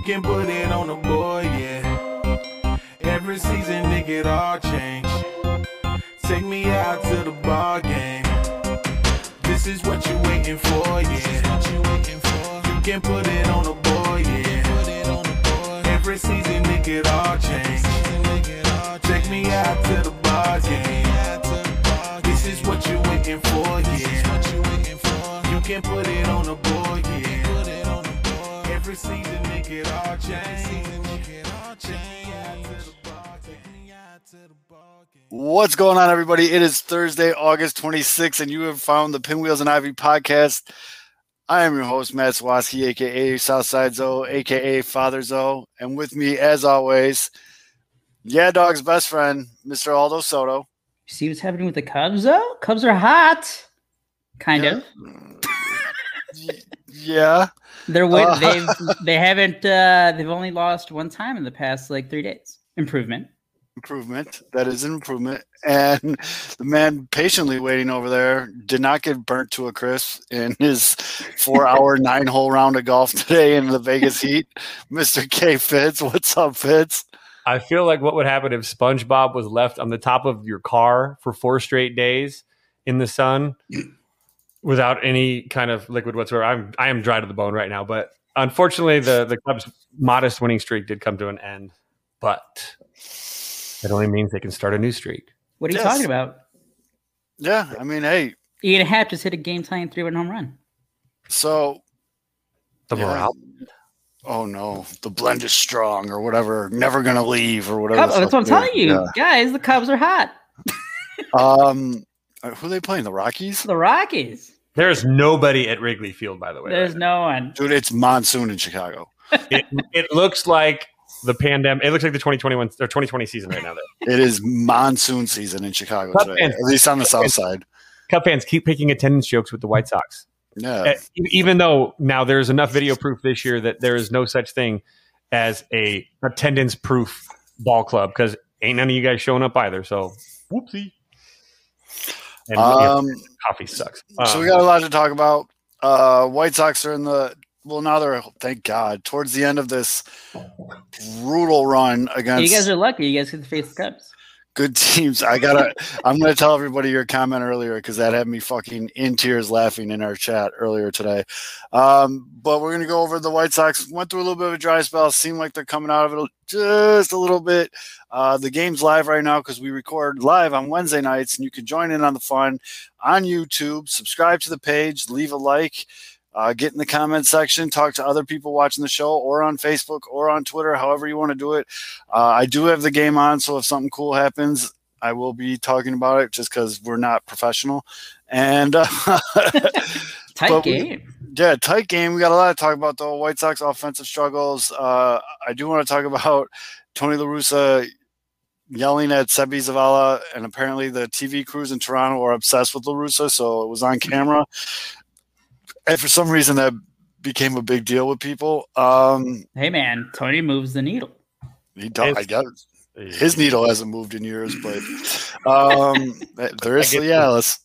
You can put it on the board, yeah. Every season, nigga, it all change. Take me out to the ball game. This is what you waiting for, yeah. You can put it on the board, yeah. Every season, nigga, it all change. Take me out to the ball game. This is what you waiting for, yeah. You can put it on the board, yeah. Every season, it all change. What's going on, everybody? It is Thursday, August 26th, and you have found the Pinwheels and Ivy podcast. I am your host, Matt Swaski, aka Southside Zoe, aka Father Zoe, and with me, as always, Yeah Dog's best friend, Mr. Aldo Soto. See what's happening with the Cubs, though? Cubs are hot. Kind Yeah. of. Yeah, They're win- Uh, they've they haven't uh they've only lost one time in the past like three days. Improvement. improvement. That is an improvement. And the man patiently waiting over there did not get burnt to a crisp in his four hour, nine hole round of golf today in the Vegas heat. Mr. K Fitz. What's up, Fitz? I feel like what would happen if SpongeBob was left on the top of your car for four straight days in the sun without any kind of liquid whatsoever. I'm I am dry to the bone right now, but unfortunately the the Cubs modest winning streak did come to an end. But it only means they can start a new streak. What are you Yes. talking about? Yeah, I mean, hey, Ian Happ just hit a game tying three run home run. so The Yeah. morale. oh no, the blend is strong or whatever, never gonna leave or whatever. Cubs, that's what I'm fuck telling is. you. Guys, the Cubs are hot. Um, uh, who are they playing? The Rockies, The Rockies. There's nobody at Wrigley Field, by the way. There's right no one. dude. It's monsoon in Chicago. it, it looks like the pandemic. It looks like the 2021 or 2020 season right now. There. It is monsoon season in Chicago Cup today, and- at least on the south side. Cup fans keep picking attendance jokes with the White Sox. Yeah, Uh, e- even though now there's enough video proof this year that there is no such thing as a attendance proof ball club because ain't none of you guys showing up either. So whoopsie. And yeah, Um, coffee sucks. so we Um, got a lot to talk about. Uh, White Sox are in the well now they're thank God towards the end of this brutal run against. You guys are lucky. You guys get to face the Cubs. Good teams. I gotta. I'm gonna tell everybody your comment earlier because that had me fucking in tears laughing in our chat earlier today. Um, but we're gonna go over the White Sox. Went through a little bit of a dry spell. Seemed like they're coming out of it just a little bit. Uh, the game's live right now because we record live on Wednesday nights, and you can join in on the fun on YouTube. Subscribe to the page, leave a like. Uh, get in the comment section, talk to other people watching the show, or on Facebook or on Twitter, however you want to do it. Uh, I do have the game on, so if something cool happens, I will be talking about it just because we're not professional. And uh, Tight But we- game. yeah, tight game. We got a lot to talk about though. White Sox offensive struggles. Uh, I do want to talk about Tony La Russa yelling at Seby Zavala, and apparently the TV crews in Toronto are obsessed with La Russa, so it was on camera. And for some reason, that became a big deal with people. Um, Hey man, Tony moves the needle. he does, I It's- guess his needle hasn't moved in years, but um, there is I get yeah. Let's,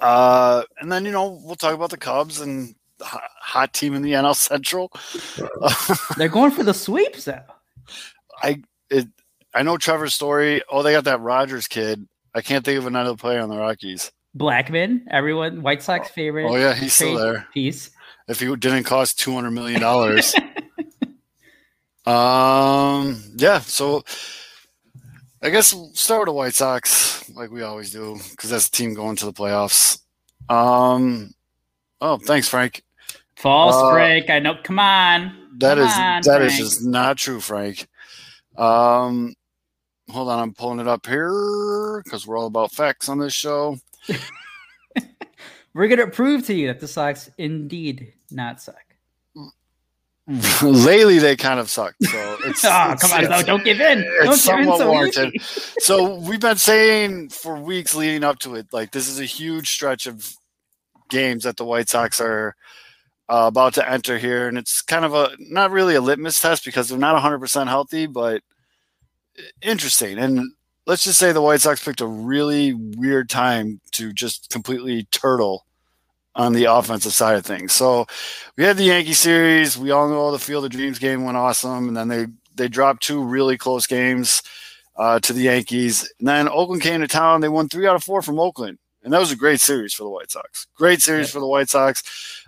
uh, and then you know we'll talk about the Cubs and the hot, hot team in the NL Central. They're going for the sweeps though. I it, I know Trevor's story. Oh, they got that Rodgers kid. I can't think of another player on the Rockies. Blackmon, everyone, White Sox favorite. Oh yeah, he's still there. Piece. If he didn't cost two hundred million dollars. um. Yeah. So. I guess we'll start with the White Sox, like we always do, because that's the team going to the playoffs. Um. Oh, thanks, Frank. False Uh, break. I know. Come on. That Come is on, that is Frank. just not true, Frank. Um, hold on, I'm pulling it up here because we're all about facts on this show. We're gonna prove to you that the Sox indeed not suck. lately they kind of suck. So it's, oh, it's- come on, it's- don't give in. it's Don't give in somewhat so warranted. so we've been saying for weeks leading up to it, like this is a huge stretch of games that the White Sox are uh, about to enter here, and it's kind of a not really a litmus test because they're not 100 percent healthy, but interesting. And let's just say the White Sox picked a really weird time to just completely turtle on the offensive side of things. So we had the Yankee series. We all know the Field of Dreams game went awesome, and then they they dropped two really close games uh, to the Yankees. And then Oakland came to town. They won three out of four from Oakland, and that was a great series for the White Sox. Great series for the White Sox.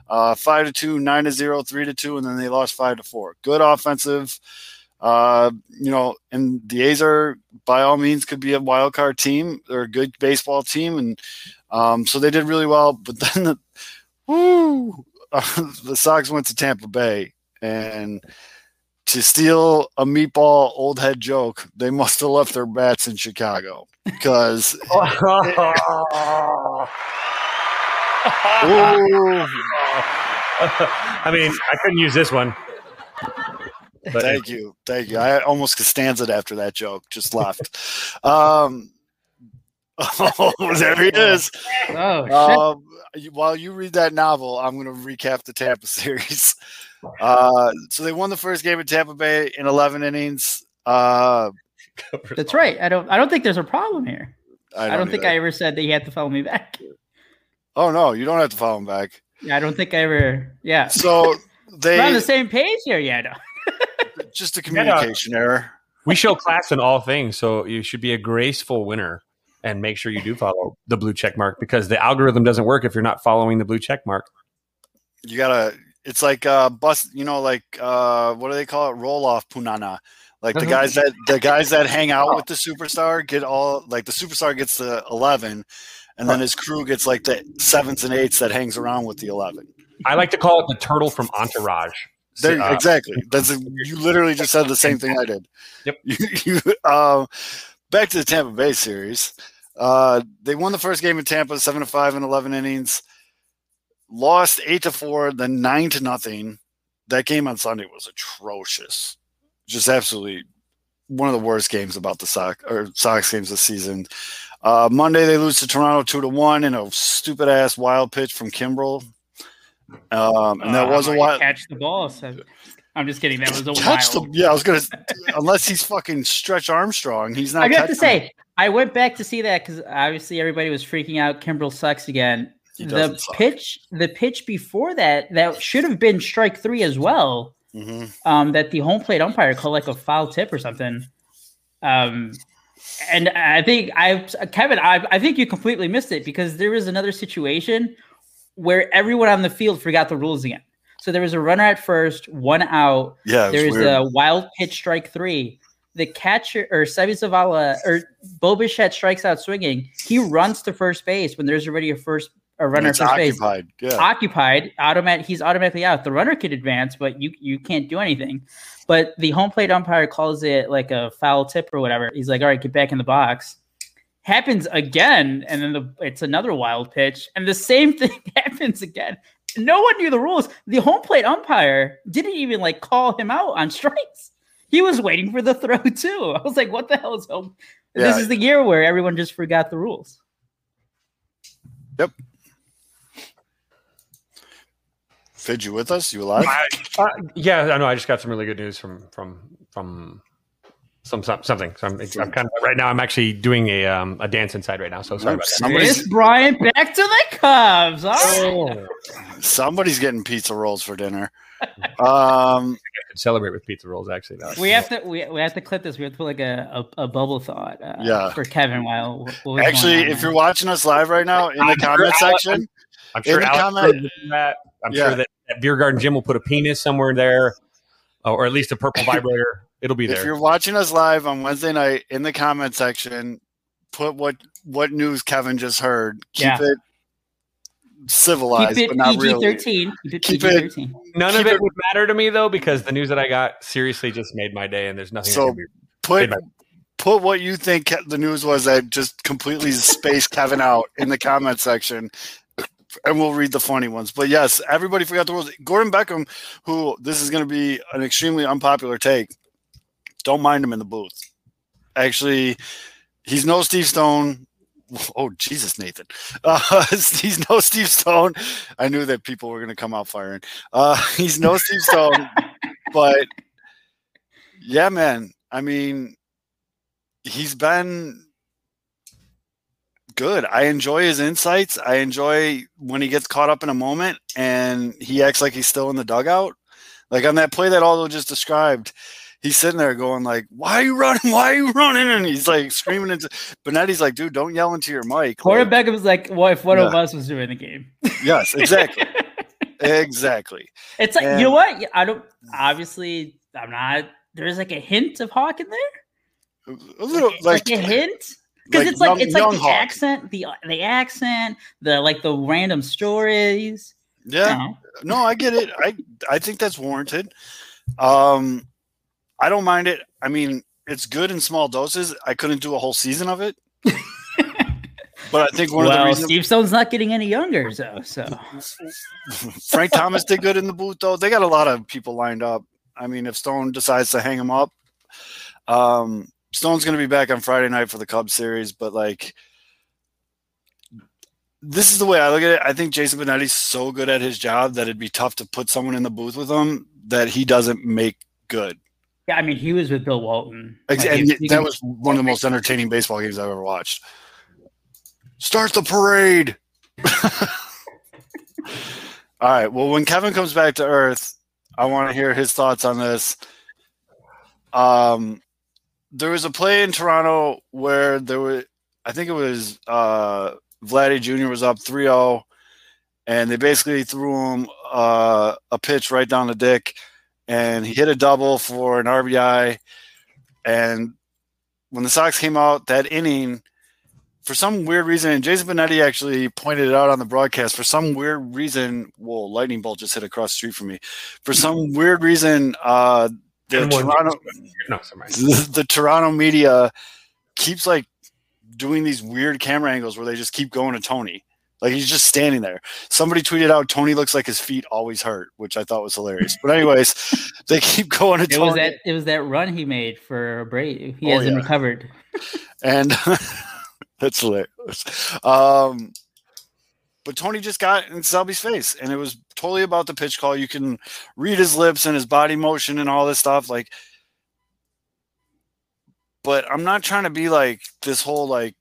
Uh, five to two, nine to zero, three to two, and then they lost five to four. Good offensive. Uh, you know, and the A's are by all means could be a wild card team. They're a good baseball team, and um, so they did really well. But then the woo, the Sox went to Tampa Bay, and to steal a meatball old head joke, they must have left their bats in Chicago because Ooh, I mean, I couldn't use this one. But thank you, thank you. I almost stanzed after that joke. Just left. Um, oh, there he is. Oh, shit. Um, while you read that novel, I'm going to recap the Tampa series. Uh, so they won the first game at Tampa Bay in 11 innings. Uh, That's right. I don't. I don't think there's a problem here. I I don't, don't, think. I ever said that you had to follow me back. Oh no, you don't have to follow him back. Yeah, I don't think I ever. Yeah, So they we're on the same page here. Yeah, no. Just a communication error. we show class in all things, so you should be a graceful winner and make sure you do follow the blue check mark because the algorithm doesn't work if you're not following the blue check mark. You gotta. It's like uh, bus. You know, like uh, what do they call it? Roll off punana. Like the Mhm. guys that the guys that hang out with the superstar get all like the superstar gets the 11, and then his crew gets like the sevens and eights that hangs around with the 11. I like to call it the turtle from Entourage. There, Uh, exactly. That's a, you. Literally just said the same thing I did. Yep. You, you, um, back to the Tampa Bay series. Uh, they won the first game in Tampa, seven to five in eleven innings. Lost eight to four, then nine to nothing. That game on Sunday was atrocious. Just absolutely one of the worst games about the Sox or Sox games this season. Uh, Monday they lose to Toronto two to one in a stupid ass wild pitch from Kimbrel. Um, and that Uh, was a you wild. catch the ball. So I'm just kidding. That was a Catch wild. the yeah, I was gonna unless he's fucking Stretch Armstrong, he's not. I have to catching say, I went back to see that because obviously everybody was freaking out. Kimbrel sucks again. He The suck. pitch, the pitch before that, that should have been strike three as well. Mhm. Um, that the home plate umpire called like a foul tip or something. Um, and I think I, Kevin, I, I think you completely missed it because there was another situation where everyone on the field forgot the rules again. So there was a runner at first, one out. Yeah, There was a wild pitch strike three. The catcher or Seby Zavala or Bo Bichette strikes out swinging. He runs to first base when there's already a first a runner at first base occupied. Yeah, occupied. Automatic. He's automatically out. The runner could advance, but you you can't do anything. But the home plate umpire calls it like a foul tip or whatever. He's like, "All right, get back in the box." Happens again, and then the, it's another wild pitch, and the same thing happens again. No one knew the rules. The home plate umpire didn't even like call him out on strikes. He was waiting for the throw too. I was like, "What the hell is home?" This is the year where everyone just forgot the rules. Yep. Fid, you with us? You alive? Uh, yeah, I know. I just got some really good news from from from some, some something. So I'm, I'm kind of right now. I'm actually doing a um, a dance inside right now. So sorry about that. Somebody's, Kris Bryant back to the Cubs. All right. somebody's getting pizza rolls for dinner. Um, I could celebrate with pizza rolls. Actually, though. We have to we, we have to clip this. We have to put like a, a, a bubble thought. Uh, Yeah. For Kevin, while what was actually, if there. you're watching us live right now in the I'm sure comment Alex- section, I'm sure in the Alex comment- that. I'm Yeah. sure that, that beer garden Jim will put a penis somewhere there, or at least a purple vibrator. It'll be if you're watching us live on Wednesday night in the comment section, put what what news Kevin just heard. Keep Yeah. it civilized, keep it but not PG really. Keep it Keep PG it- None keep of it, it- would matter to me though, because the news that I got seriously just made my day, and there's nothing. So- be, Put Hey, put what you think the news was that just completely spaced Kevin out in the comment section. and we'll read the funny ones. But yes, everybody forgot the rules. Gordon Beckham, who this is going to be an extremely unpopular take. Don't mind him in the booth. Actually, he's no Steve Stone. Oh Jesus, Nathan! Uh, he's no Steve Stone. I knew that people were going to come out firing. Uh, he's no Steve Stone, but yeah, man. I mean, he's been good. I enjoy his insights. I enjoy when he gets caught up in a moment and he acts like he's still in the dugout. Like on that play that Aldo just described, he's sitting there going like, "Why are you running? Why are you running?" And he's like screaming into. Benetti's like, "Dude, don't yell into your mic." Corey like, Beckham's like, "What if one yeah. of us was doing the game?" Yes, exactly, exactly. It's like and, you know what? I don't. Obviously, I'm not. There's like a hint of Hawk in there. A little like, like, like a hint because it's like it's like the Hawk. accent, the the accent, the like the random stories. Yeah, no, I get it. I I think that's warranted. Um, I don't mind it. I mean, it's good in small doses. I couldn't do a whole season of it. but I think one well, of the reasons Steve Stone's not getting any younger, so so Frank Thomas did good in the booth though. They got a lot of people lined up. I mean, if Stone decides to hang him up, um, Stone's going to be back on Friday night for the Cubs series, but like this is the way I look at it. I think Jason Benetti's so good at his job that it'd be tough to put someone in the booth with him that he doesn't make good. Yeah, I mean, he was with Bill Walton. Like, and that was one of the most entertaining baseball games I've ever watched. Start the parade. All right. Well, when Kevin comes back to Earth, I want to hear his thoughts on this. Um, there was a play in Toronto where there was, I think it was uh, Vladdy Jr. was up 3 0, and they basically threw him uh, a pitch right down the dick, and he hit a double for an RBI. And when the Sox came out that inning, for some weird reason, and Jason Benetti actually pointed it out on the broadcast. For some weird reason, whoa, lightning bolt just hit across the street from me. For some weird reason, uh, the Toronto, no, the, the Toronto media keeps like doing these weird camera angles where they just keep going to Tony. Like he's just standing there. Somebody tweeted out Tony looks like his feet always hurt, which I thought was hilarious. But anyways, they keep going to it Tony. Was that, it was that run he made for Brady. He oh, hasn't yeah. recovered. And that's hilarious. Um, but Tony just got in Seby's face, and it was totally about the pitch call. You can read his lips and his body motion and all this stuff. Like, but I'm not trying to be like this whole like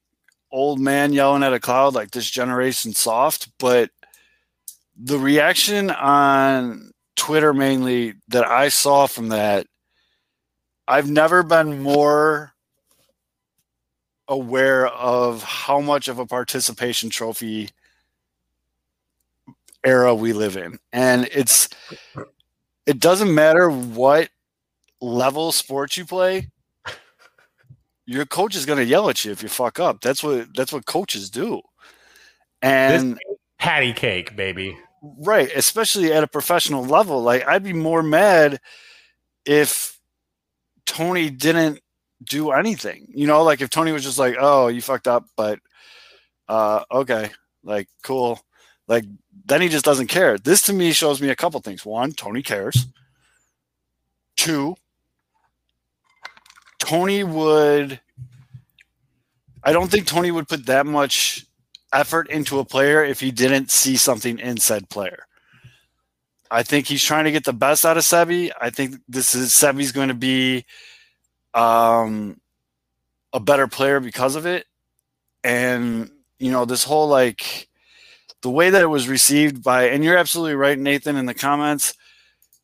old man yelling at a cloud like this generation soft, but the reaction on Twitter mainly that I saw from that, I've never been more aware of how much of a participation trophy era we live in. And it's it doesn't matter what level sports you play. Your coach is going to yell at you if you fuck up. That's what that's what coaches do. And patty cake, baby. Right, especially at a professional level. Like I'd be more mad if Tony didn't do anything. You know, like if Tony was just like, "Oh, you fucked up, but uh okay, like cool." Like then he just doesn't care. This to me shows me a couple things. One, Tony cares. Two, Tony would I don't think Tony would put that much effort into a player if he didn't see something in said player. I think he's trying to get the best out of Seby. I think this is Seby's going to be um, a better player because of it. And you know, this whole like the way that it was received by, and you're absolutely right, Nathan, in the comments.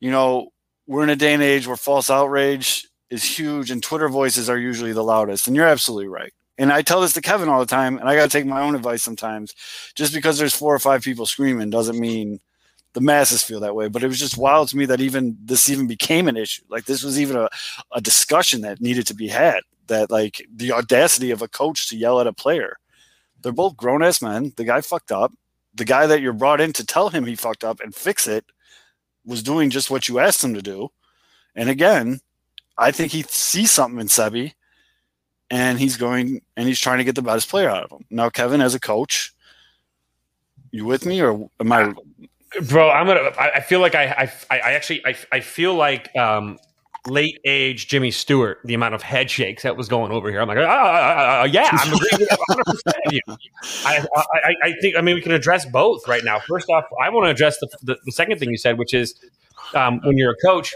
You know, we're in a day and age where false outrage is huge, and Twitter voices are usually the loudest. And you're absolutely right. And I tell this to Kevin all the time, and I got to take my own advice sometimes. Just because there's four or five people screaming doesn't mean the masses feel that way. But it was just wild to me that even this even became an issue. Like this was even a, a discussion that needed to be had. That like the audacity of a coach to yell at a player. They're both grown ass men. The guy fucked up the guy that you're brought in to tell him he fucked up and fix it was doing just what you asked him to do. And again, I think he sees something in Seby and he's going and he's trying to get the best player out of him. Now, Kevin, as a coach, You with me, or am I? bro i'm gonna i, feel like I, I i actually i, I feel like um late age jimmy stewart the amount of head shakes that was going over here i'm like uh, uh, uh, yeah i'm agreeing with 100% you I, I i think i mean we can address both right now first off i want to address the, the, the second thing you said which is um, when you're a coach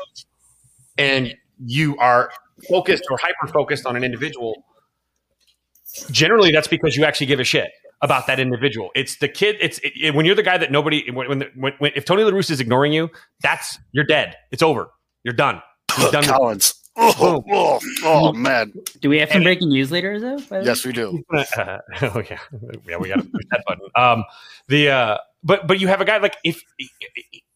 and you are focused or hyper focused on an individual generally that's because you actually give a shit about that individual. It's the kid. It's it, it, when you're the guy that nobody. When, when, when if Tony La Russa is ignoring you, that's you're dead. It's over. You're done. You're done. Collins. Oh, oh, oh, man. Do we have some breaking news later, though? by? Yes, we do. Uh, oh yeah, yeah. We got to push that button. Um, the uh, but but you have a guy like if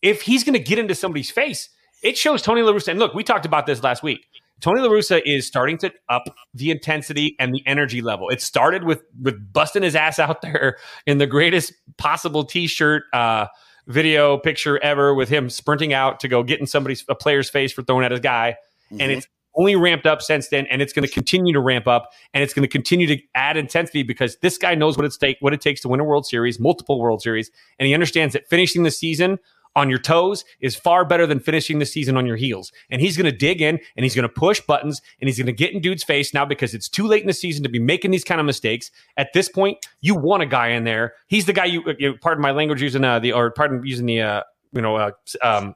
if he's going to get into somebody's face, it shows Tony La Russa. And look, we talked about this last week. Tony La Russa is starting to up the intensity and the energy level. It started with with busting his ass out there in the greatest possible t-shirt uh, video picture ever with him sprinting out to go get in somebody's a player's face for throwing at his guy. Mm-hmm. And it's only ramped up since then, and it's going to continue to ramp up, and it's going to continue to add intensity because this guy knows what it's take what it takes to win a World Series, multiple World Series, and he understands that finishing the season on your toes is far better than finishing the season on your heels. And he's going to dig in and he's going to push buttons and he's going to get in dude's face now because it's too late in the season to be making these kind of mistakes. At this point, you want a guy in there. He's the guy you, you pardon my language using uh, the or pardon using the uh, you know uh, um,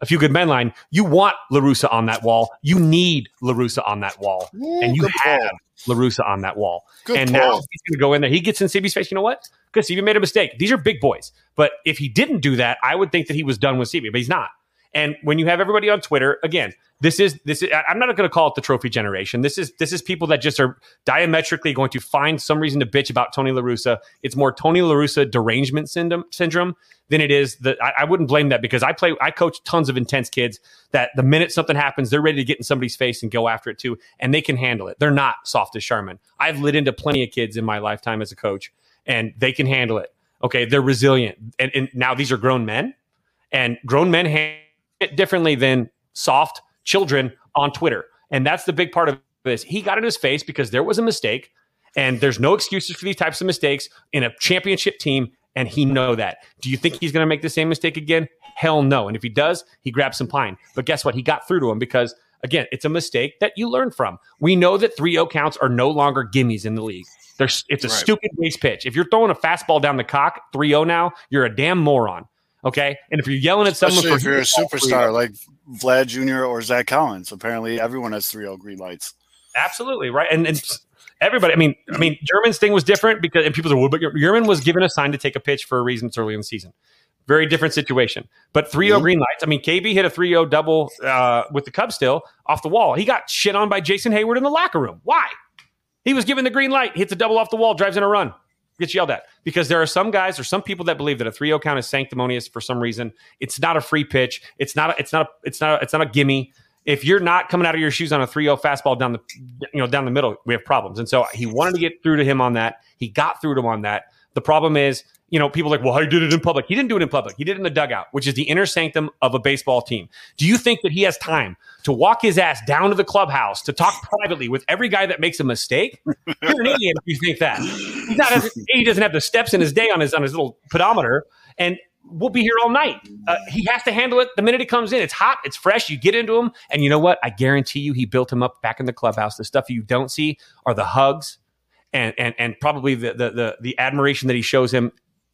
a few good men line. You want La Russa on that wall. You need La Russa on that wall, Ooh, and you have. La Russa on that wall. Good and pull. now he's going to go in there. He gets in Seby's face. You know what? Because Seby made a mistake. These are big boys. But if he didn't do that, I would think that he was done with CB, but he's not. And when you have everybody on Twitter, again, this is this is I'm not going to call it the trophy generation. This is this is people that just are diametrically going to find some reason to bitch about Tony La Russa. It's more Tony La Russa derangement syndrome syndrome than it is that I, I wouldn't blame that because I play I coach tons of intense kids that the minute something happens, they're ready to get in somebody's face and go after it too, and they can handle it. They're not soft as Charmin. I've lit into plenty of kids in my lifetime as a coach, and they can handle it. Okay, they're resilient, and, and now these are grown men, and grown men handle it differently than soft children on Twitter, and that's the big part of this. He got in his face because there was a mistake, and there's no excuses for these types of mistakes in a championship team, and he know that. Do you think he's going to make the same mistake again? Hell no. And if he does, he grabs some pine. But guess what? He got through to him because again, it's a mistake that you learn from. We know that 3-0 counts are no longer gimmies in the league. There's, it's a Right. stupid base pitch. If you're throwing a fastball down the cock 3-0 now, you're a damn moron. Okay, and if you're yelling at someone Especially if you're a hitting the ball 3-0, superstar like Vlad Jr. or Zack Collins. Apparently, everyone has 3 0 green lights. Absolutely right, and, and everybody. I mean, I mean, German's thing was different because and people say, "Well, but German was given a sign to take a pitch for a reason. It's early in the season. Very different situation. But 3-0 Mhm. green lights. I mean, KB hit a 3-0 double uh, with the Cubs still off the wall. He got shit on by Jason Heyward in the locker room. Why? He was given the green light, hits a double off the wall, drives in a run, gets yelled at. Because there are some guys or some people that believe that a 3-0 count is sanctimonious for some reason. It's not a free pitch. It's not. A, it's not. A, it's not. A, it's not a gimme. If you're not coming out of your shoes on a 3-0 fastball down the, you know, down the middle, we have problems. And so he wanted to get through to him on that. He got through to him on that. The problem is, you know, people like, well, he did it in public. He didn't do it in public. He did it in the dugout, which is the inner sanctum of a baseball team. Do you think that he has time to walk his ass down to the clubhouse to talk privately with every guy that makes a mistake? You're an idiot if you think that. Not, he doesn't have the steps in his day on his on his little pedometer, and we'll be here all night. Uh, he has to handle it the minute it comes in. It's hot, it's fresh. You get into him, and you know what? I guarantee you, he built him up back in the clubhouse. The stuff you don't see are the hugs, and and and probably the the the, the admiration that he shows him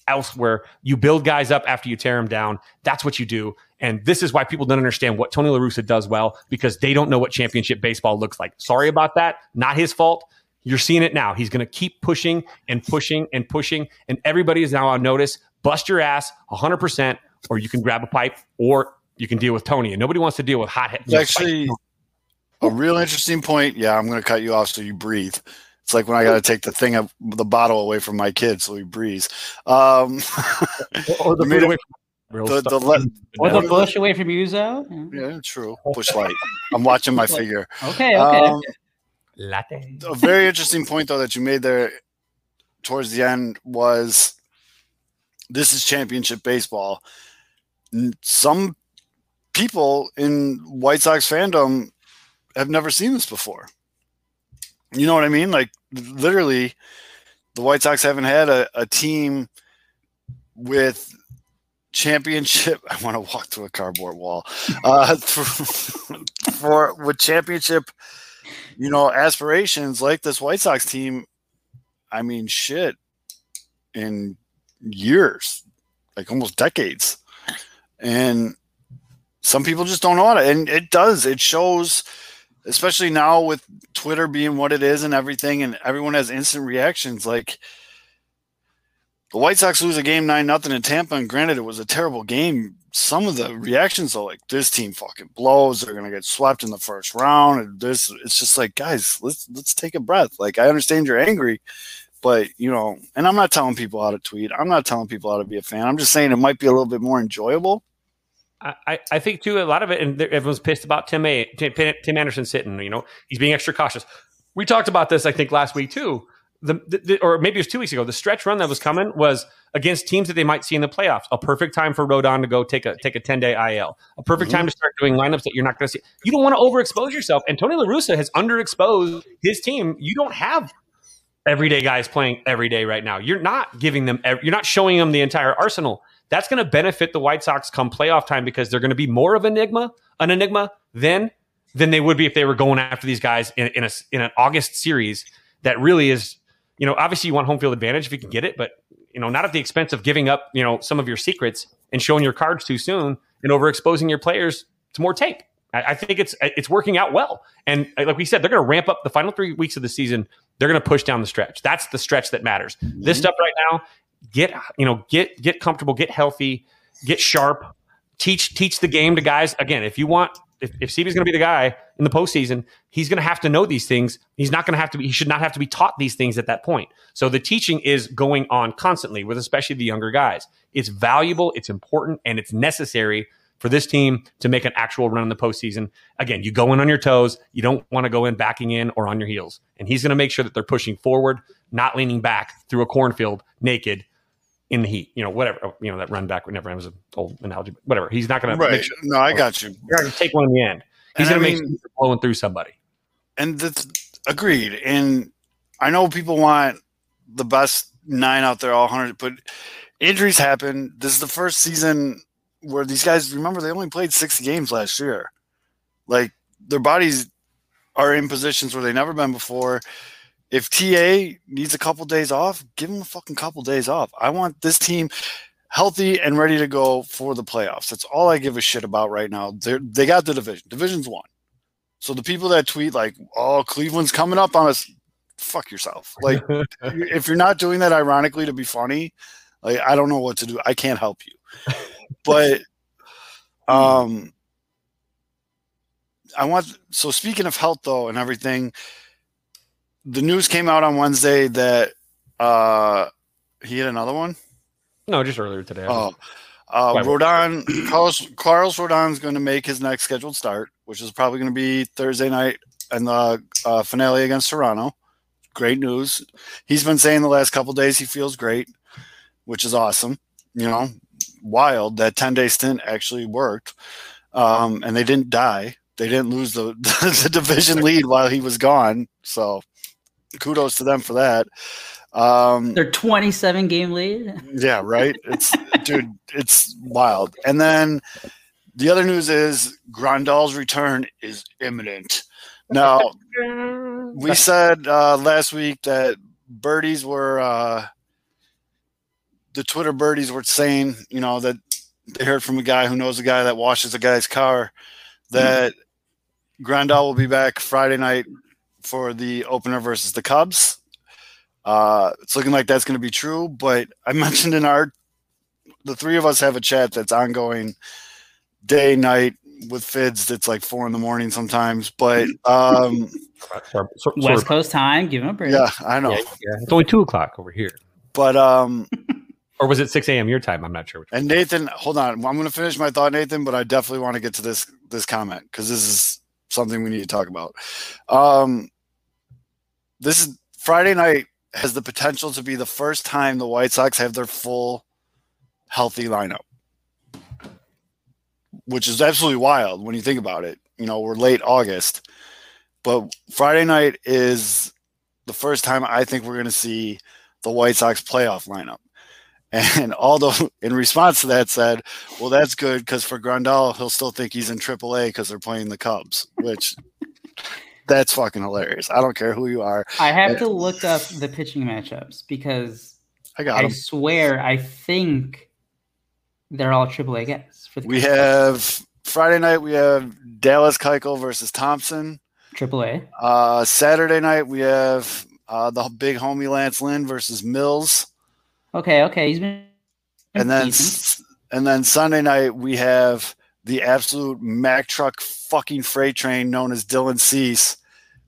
elsewhere. You build guys up after you tear them down. That's what you do. And this is why people don't understand what Tony La Russa does well because they don't know what championship baseball looks like. Sorry about that. Not his fault. You're seeing it now. He's going to keep pushing and pushing and pushing. And everybody is now on notice. Bust your ass 100%, or you can grab a pipe, or you can deal with Tony. And nobody wants to deal with hot head. Actually a real interesting point. Yeah, I'm going to cut you off so you breathe. It's like when I got to take the thing of the bottle away from my kid so he breathes. Um, or the You food away from real the, stuff. the, le- Or the Yeah. bush away from Uzo. yeah, true. Bush light. I'm watching my figure. Okay, okay. Um, latte. a very interesting point though that you made there towards the end was this is championship baseball. Some people in White Sox fandom have never seen this before. You know what I mean? Like literally, the White Sox haven't had a, a team with championship. I want to walk through a cardboard wall. Uh, for, for with championship, you know, aspirations like this White Sox team. I mean, shit, in years, like almost decades, and some people just don't know it, and it does. It shows, especially now with Twitter being what it is and everything, and everyone has instant reactions. Like the White Sox lose a game nine nothing in Tampa, and granted, it was a terrible game. Some of the reactions are like, "This team fucking blows. They're gonna get swept in the first round." And this, it's just like, guys, let's let's take a breath. Like, I understand you're angry, but you know, and I'm not telling people how to tweet. I'm not telling people how to be a fan. I'm just saying it might be a little bit more enjoyable. I, I think too a lot of it, and everyone's pissed about Tim A, Tim, Tim Anderson sitting. You know, he's being extra cautious. We talked about this, I think, last week too the, the, or maybe it was two weeks ago. The stretch run that was coming was against teams that they might see in the playoffs. A perfect time for Rodon to go take a take a ten day IL. A perfect mm-hmm. time to start doing lineups that you're not going to see. You don't want to overexpose yourself. And Tony La Russa has underexposed his team. You don't have everyday guys playing every day right now. You're not giving them. You're not showing them the entire arsenal. That's going to benefit the White Sox come playoff time because they're going to be more of an enigma, an enigma then than they would be if they were going after these guys in, in a in an August series that really is you know, obviously you want home field advantage if you can get it, but you know, not at the expense of giving up, you know, some of your secrets and showing your cards too soon and overexposing your players to more tape. I, I think it's it's working out well, and like we said, they're going to ramp up the final three weeks of the season. They're going to push down the stretch. That's the stretch that matters. Mm-hmm. This stuff right now, get you know, get get comfortable, get healthy, get sharp, teach teach the game to guys. Again, if you want if, if Seby's going to be the guy in the postseason, he's going to have to know these things. He's not going to have to be, he should not have to be taught these things at that point. So the teaching is going on constantly with especially the younger guys. It's valuable, it's important, and it's necessary for this team to make an actual run in the postseason. Again, you go in on your toes. You don't want to go in backing in or on your heels. And he's going to make sure that they're pushing forward, not leaning back through a cornfield naked in the heat, you know, whatever, oh, you know, that run back never was an old analogy, but whatever. He's not going right. to. Sure, no, I got you. You're going to take one in the end. He's going to make sure he's blowing through somebody. And that's agreed. And I know people want the best nine out there, all 100, but injuries happen. This is the first season where these guys, remember, they only played 60 games last year. Like their bodies are in positions where they've never been before if TA needs a couple days off, give him a fucking couple days off. I want this team healthy and ready to go for the playoffs. That's all I give a shit about right now. They they got the division. Division's won. So the people that tweet like, "Oh, Cleveland's coming up on us," fuck yourself. Like, if you're not doing that ironically to be funny, like I don't know what to do. I can't help you. But um, I want. So speaking of health though and everything the news came out on Wednesday that uh, he had another one. No, just earlier today. Oh, uh, Rodon, Carlos, Carlos Rodon is going to make his next scheduled start, which is probably going to be Thursday night and the uh, finale against Toronto. Great news. He's been saying the last couple days he feels great, which is awesome. You know, wild that 10 day stint actually worked. Um, and they didn't die. They didn't lose the, the division lead while he was gone. So kudos to them for that. Um, They're 27 game lead. yeah, right. It's dude, it's wild. And then the other news is Grandal's return is imminent. Now, we said uh, last week that birdies were uh, the Twitter birdies were saying, you know, that they heard from a guy who knows a guy that washes a guy's car that mm-hmm. Grandal will be back Friday night for the opener versus the Cubs. Uh, it's looking like that's going to be true. But I mentioned in our, the three of us have a chat that's ongoing day, night with Fids. That's like four in the morning sometimes. But um, West Coast time, give him a break. Yeah, I know. Yeah, yeah. It's only two o'clock over here. But um, or was it six a.m. your time? I'm not sure. and Nathan, hold on. I'm going to finish my thought, Nathan. But I definitely want to get to this this comment because this is something we need to talk about. Um, this is Friday night has the potential to be the first time the White Sox have their full healthy lineup, which is absolutely wild when you think about it. You know, we're late August, but Friday night is the first time I think we're going to see the White Sox playoff lineup. And Aldo, in response to that, said, "Well, that's good because for Grandal, he'll still think he's in AAA because they're playing the Cubs." Which that's fucking hilarious. I don't care who you are. I have to look up the pitching matchups because I got I him. swear I think they're all AAA guys for the We have Friday night. We have Dallas Keuchel versus Thompson. AAA. Uh, Saturday night we have uh, the big homie Lance Lynn versus Mills, Okay, okay, he's been and then decent. and then Sunday night we have the absolute Mack truck fucking freight train known as Dylan Cease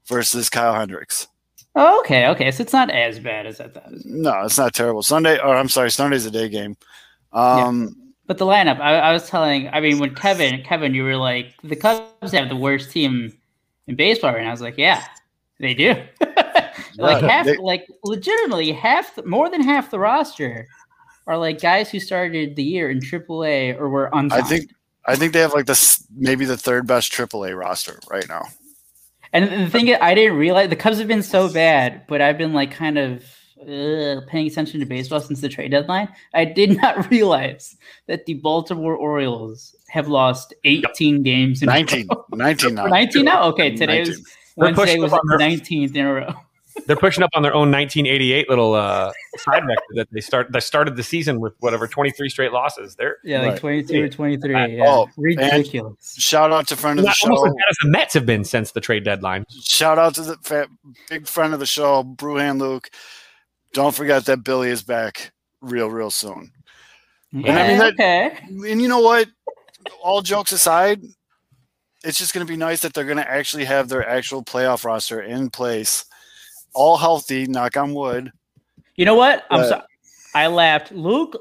versus Kyle Hendricks. Oh, okay, okay, so it's not as bad as I thought. No, it's not terrible. Sunday, or I'm sorry, Sunday's a day game. Um, But the lineup, I, I was telling, I mean, when Kevin, Kevin, you were like, the Cubs have the worst team in baseball right now. I was like, yeah, they do. like half, they- like legitimately half, more than half the roster are like guys who started the year in AAA or were unsigned. I think I think they have like this maybe the third best AAA roster right now. And the thing is, I didn't realize the Cubs have been so bad, but I've been like kind of uh, paying attention to baseball since the trade deadline. I did not realize that the Baltimore Orioles have lost 18 games in 19, row. 19 now. 19 now? Okay, today 19. was Wednesday pushing was up 19th in a row. They're pushing up on their own 1988 little uh, side record that they start. They started the season with whatever 23 straight losses. They're Yeah, like Right. 22 or 23. Uh, Yeah. oh, ridiculous. Shout out to friend of the not show. as bad as the Mets have been since the trade deadline. Shout out to the fa- big friend of the show, Brewhan Luke. Don't forget that Billy is back real, real soon. Yeah, I mean, that- okay. And you know what? All jokes aside, it's just going to be nice that they're going to actually have their actual playoff roster in place, all healthy. Knock on wood. You know what? I'm sorry. I laughed. Luke,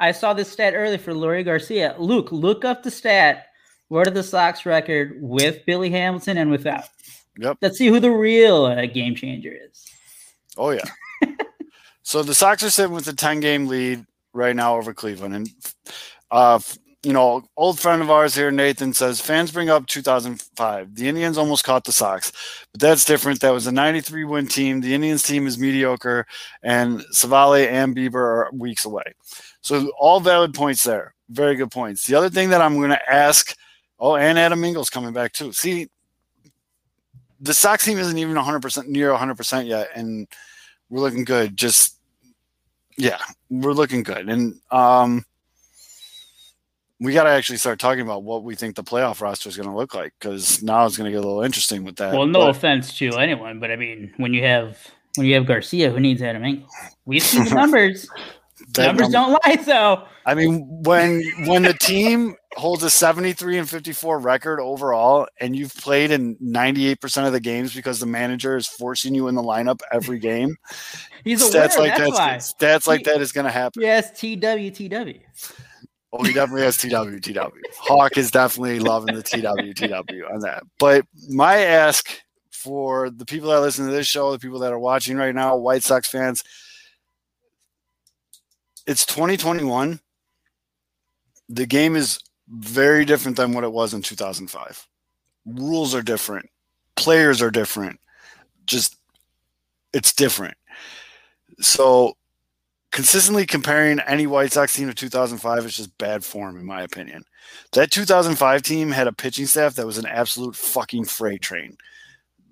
I saw this stat earlier for Leury Garcia. Luke, look up the stat. What are the Sox record with Billy Hamilton and without? Yep. Let's see who the real uh, game changer is. Oh yeah. so the Sox are sitting with a ten game lead right now over Cleveland, and uh, you know, old friend of ours here, Nathan says fans bring up 2005. The Indians almost caught the Sox, but that's different. That was a 93 win team. The Indians team is mediocre, and Civale and Bieber are weeks away. So all valid points there. Very good points. The other thing that I'm going to ask. Oh, and Adam Engel coming back too. See, the Sox team isn't even 100% near 100% yet, and we're looking good. Just yeah, we're looking good, and um, we got to actually start talking about what we think the playoff roster is going to look like because now it's going to get a little interesting with that. Well, no But offense to anyone, but I mean, when you have when you have Garcia, who needs Adam Engel? We've seen the numbers. that numbers number- don't lie, though. I mean, when when the team holds a 73 and 54 record overall, and you've played in 98 percent of the games because the manager is forcing you in the lineup every game, He's aware. stats like that's why. that, stats like He- that is going to happen. Yes, TWTW. Oh, he definitely has TW, TW. Hawk is definitely loving the TW, TW on that. But my ask for the people that listen to this show, the people that are watching right now, White Sox fans, it's 2021. The game is very different than what it was in 2005. Rules are different, players are different. Just, it's different. So, consistently comparing any White Sox team to 2005 is just bad form, in my opinion. That 2005 team had a pitching staff that was an absolute fucking freight train.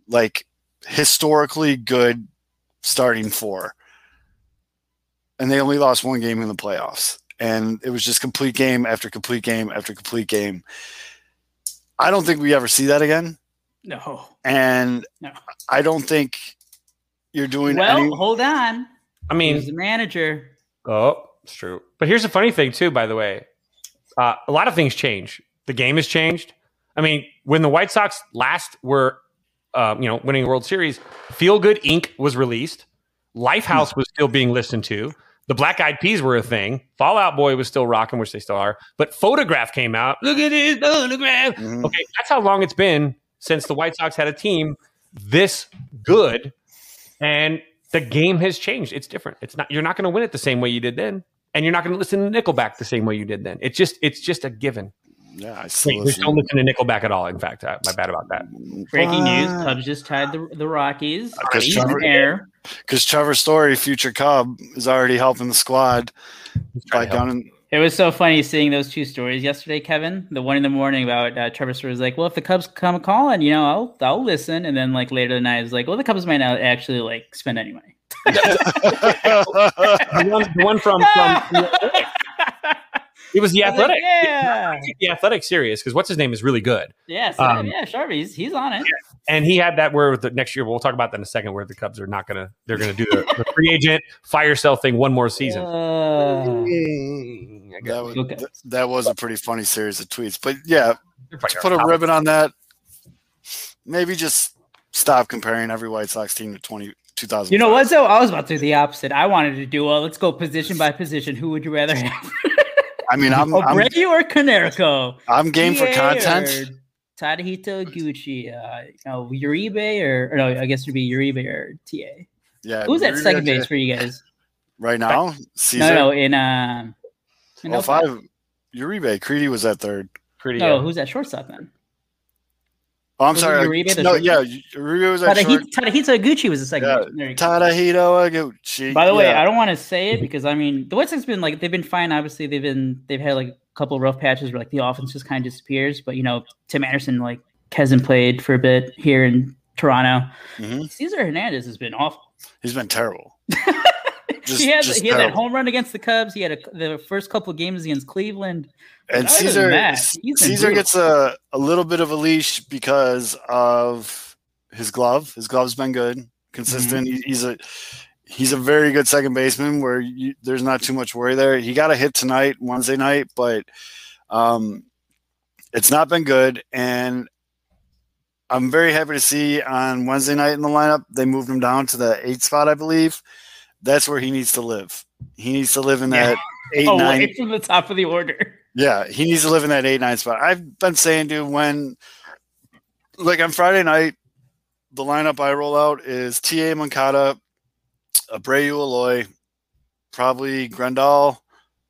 Like, historically good starting four. And they only lost one game in the playoffs. And it was just complete game after complete game after complete game. I don't think we ever see that again. No. And No. I don't think you're doing Well, any. hold on. I He's mean, the manager. oh, it's true. But here's the funny thing, too. By the way, uh, a lot of things change. The game has changed. I mean, when the White Sox last were, um, you know, winning the World Series, Feel Good Inc. was released. Lifehouse was still being listened to. The Black Eyed Peas were a thing. Fallout Boy was still rocking, which they still are. But Photograph came out. Look at this photograph. Mhm. Okay, that's how long it's been since the White Sox had a team this good, and the game has changed. It's different. It's not. You're not going to win it the same way you did then, and you're not going to listen to Nickelback the same way you did then. It's just. It's just a given. Yeah, I still Wait, just don't listen to Nickelback at all. In fact, uh, my bad about that. Breaking news: Cubs just tied the the Rockies. Because Trevor- because Trevor Story, future Cub, is already helping the squad. by trying to help. Gunn. It was so funny seeing those two stories yesterday, Kevin. The one in the morning about uh, Trevor Story was like, "Well, if the Cubs come calling, you know, I'll I'll listen." And then like later the night, is like, "Well, the Cubs might not actually like spend any money." The one, the one from, from it was the I was like, athletic. yeah, The athletic serious because what's his name is really good, yeah, so, Um, yeah. Sharpie, he's, he's on it. And he had that where the next year we'll talk about that in a second where the Cubs are not gonna they're gonna do the, the free agent fire sale thing one more season. Uh, That was, Okay. th- that was a pretty funny series of tweets. But yeah, put a probably- ribbon on that, maybe just stop comparing every White Sox team to 20, 2000. you know what? though? I was about to do the opposite. I wanted to do well. Let's go position by position. Who would you rather have? I mean, I'm, I'm, or Konerko? I'm game for content. Or Tadahito Iguchi, uh, you know, Uribe or, or no, I guess it'd be Uribe or TA. Yeah. Who's at second base for you guys? right now? Cesar. No, no, in um, in Oh, five. Uribe. Crede was at third. Pretty, No, uh, who's at shortstop then? Oh, I'm Was sorry. Uribe no, short- yeah, Uribe was at short. Tadahito, Tadahito Iguchi was the second. Yeah, base. There you go. Tadahito Iguchi. By the way. I don't want to say it because I mean the White Sox been like they've been fine. Obviously, they've been they've had like a couple rough patches where like the offense just kind of disappears. But you know, Tim Anderson like hasn't played for a bit here in Toronto. Mhm. Cesar Hernandez has been awful. he's been terrible. Just- he had just he had that home run against the Cubs. He had a, the first couple of games against Cleveland. And Cesar, that, Cesar gets a, a little bit of a leash because of his glove. His glove's been good, consistent. Mm-hmm. He- he's a he's a very good second baseman where you, there's not too much worry there. He got a hit tonight, Wednesday night, but um, it's not been good. And I'm very happy to see on Wednesday night in the lineup they moved him down to the eight spot, I believe. That's where he needs to live. He needs to live in Yeah. that eight Oh, nine. away from the top of the order. Yeah, he needs to live in that eight nine spot. I've been saying, dude, when like on Friday night, the lineup I roll out is T.A. Moncada, Abreu Eloy, probably Grandal,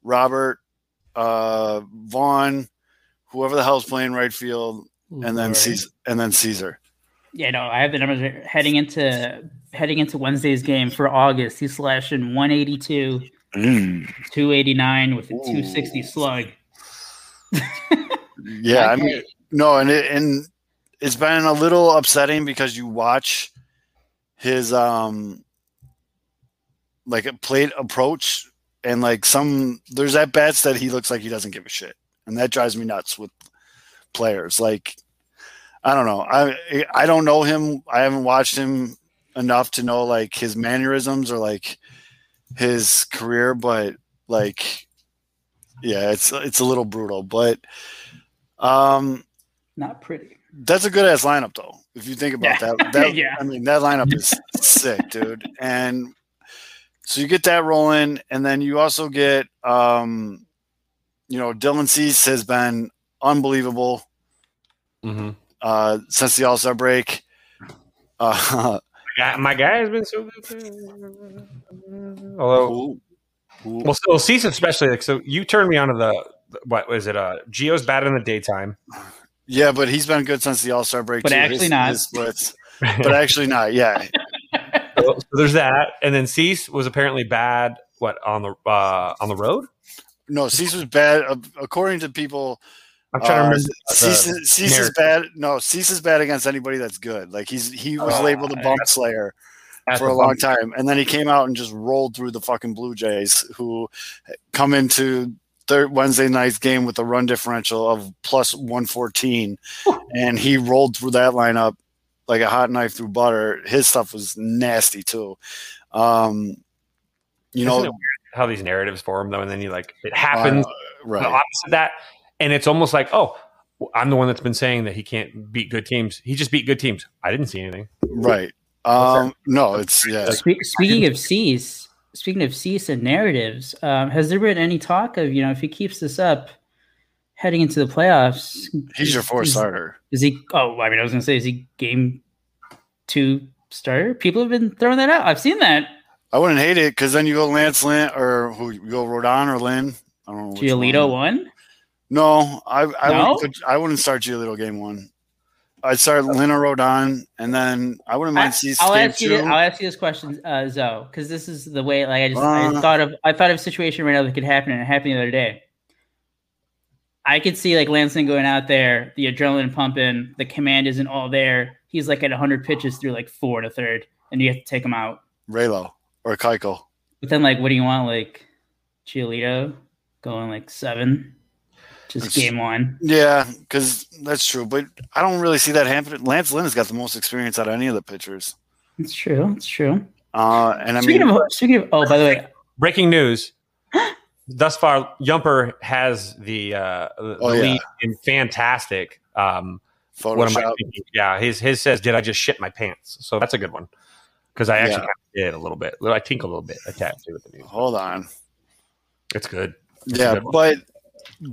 Robert, uh, Vaughn, whoever the hell's playing right field, and then Lord. Cesar, and then Cesar. Yeah, no, I have the numbers heading into heading into Wednesday's game for August. He's slashing 182, 289 with a 260 slug. Yeah, I mean, no, and it, and it's been a little upsetting because you watch his um like a plate approach and like some there's at bats that he looks like he doesn't give a shit, and that drives me nuts with players. Like I don't know, I I don't know him. I haven't watched him enough to know like his mannerisms or like his career, but like yeah, it's it's a little brutal, but. Um, Not pretty. that's a good ass lineup though. If you think about Yeah. that, that Yeah. I mean that lineup is sick, dude. And so you get that rolling, and then you also get, um, you know, Dylan Cease has been unbelievable Mhm. uh, since the All Star break. Uh, my guy has been so good. too. Although, who- who- well, so Cease especially. Like, so you turned me on to the what was it? Uh, Gio's bad in the daytime. yeah, but he's been good since the All Star break. But too. actually His- not. his splits. But actually not. Yeah, so there's that, and then Cease was apparently bad. What on the uh, on the road? no, Cease was bad uh, according to people. I'm trying to Uh, remember. the- Cease, is- Cease is bad. No, Cease is bad against anybody that's good. Like he's he was Oh, labeled a bump slayer for a long time, and then he came out and just rolled through the fucking Blue Jays, who come into third Wednesday night's game with a run differential of plus one fourteen, and he rolled through that lineup like a hot knife through butter. His stuff was nasty too. Um, you Isn't know, how these narratives form though, and then you like it happens uh, the right? opposite of that, and it's almost like oh. I'm the one that's been saying that he can't beat good teams. He just beat good teams. I didn't see anything. Right. Um, no, it's yeah. Spe- speaking of Cease, speaking of Cease and narratives, um, has there been any talk of you know if he keeps this up heading into the playoffs? He's your fourth is, starter. Is he? Oh, I mean, I was gonna say, is he game two starter? People have been throwing that out. I've seen that. I wouldn't hate it because then you go Lance Lynn or who you go Rodon or Lynn. I don't know. which Giolito one. won. No, I I, No? Wouldn't I wouldn't start Giolito game one. I'd start Lena Rodon, and then I wouldn't mind I, seeing I'll ask you. This, I'll ask you this question, uh, Zoe, because this is the way. Like I just I Uh. thought of. I thought of a situation right now that could happen, and it happened the other day. I could see like Lance Lynn going out there, the adrenaline pumping, the command isn't all there. He's like at 100 pitches through like four to third, and you have to take him out. Raylo or Keiko. But then, like, what do you want? Like, Giolito going like seven, just It's- game one. Yeah, because that's true. But I don't really see that happening. Lance Lynn has got the most experience out of any of the pitchers. It's true. It's true. Uh, and I speaking mean, of, speaking of, oh, by the way, Breaking news. Thus far, Yumper has the, uh, the Oh, yeah. lead in fantastic. Um, what am I thinking? Yeah, his his says, "Did I just shit my pants?" So that's a good one because I actually Yeah. did a little bit. I tink a little bit attached to it. the. Hold on. It's good. It's Yeah, good but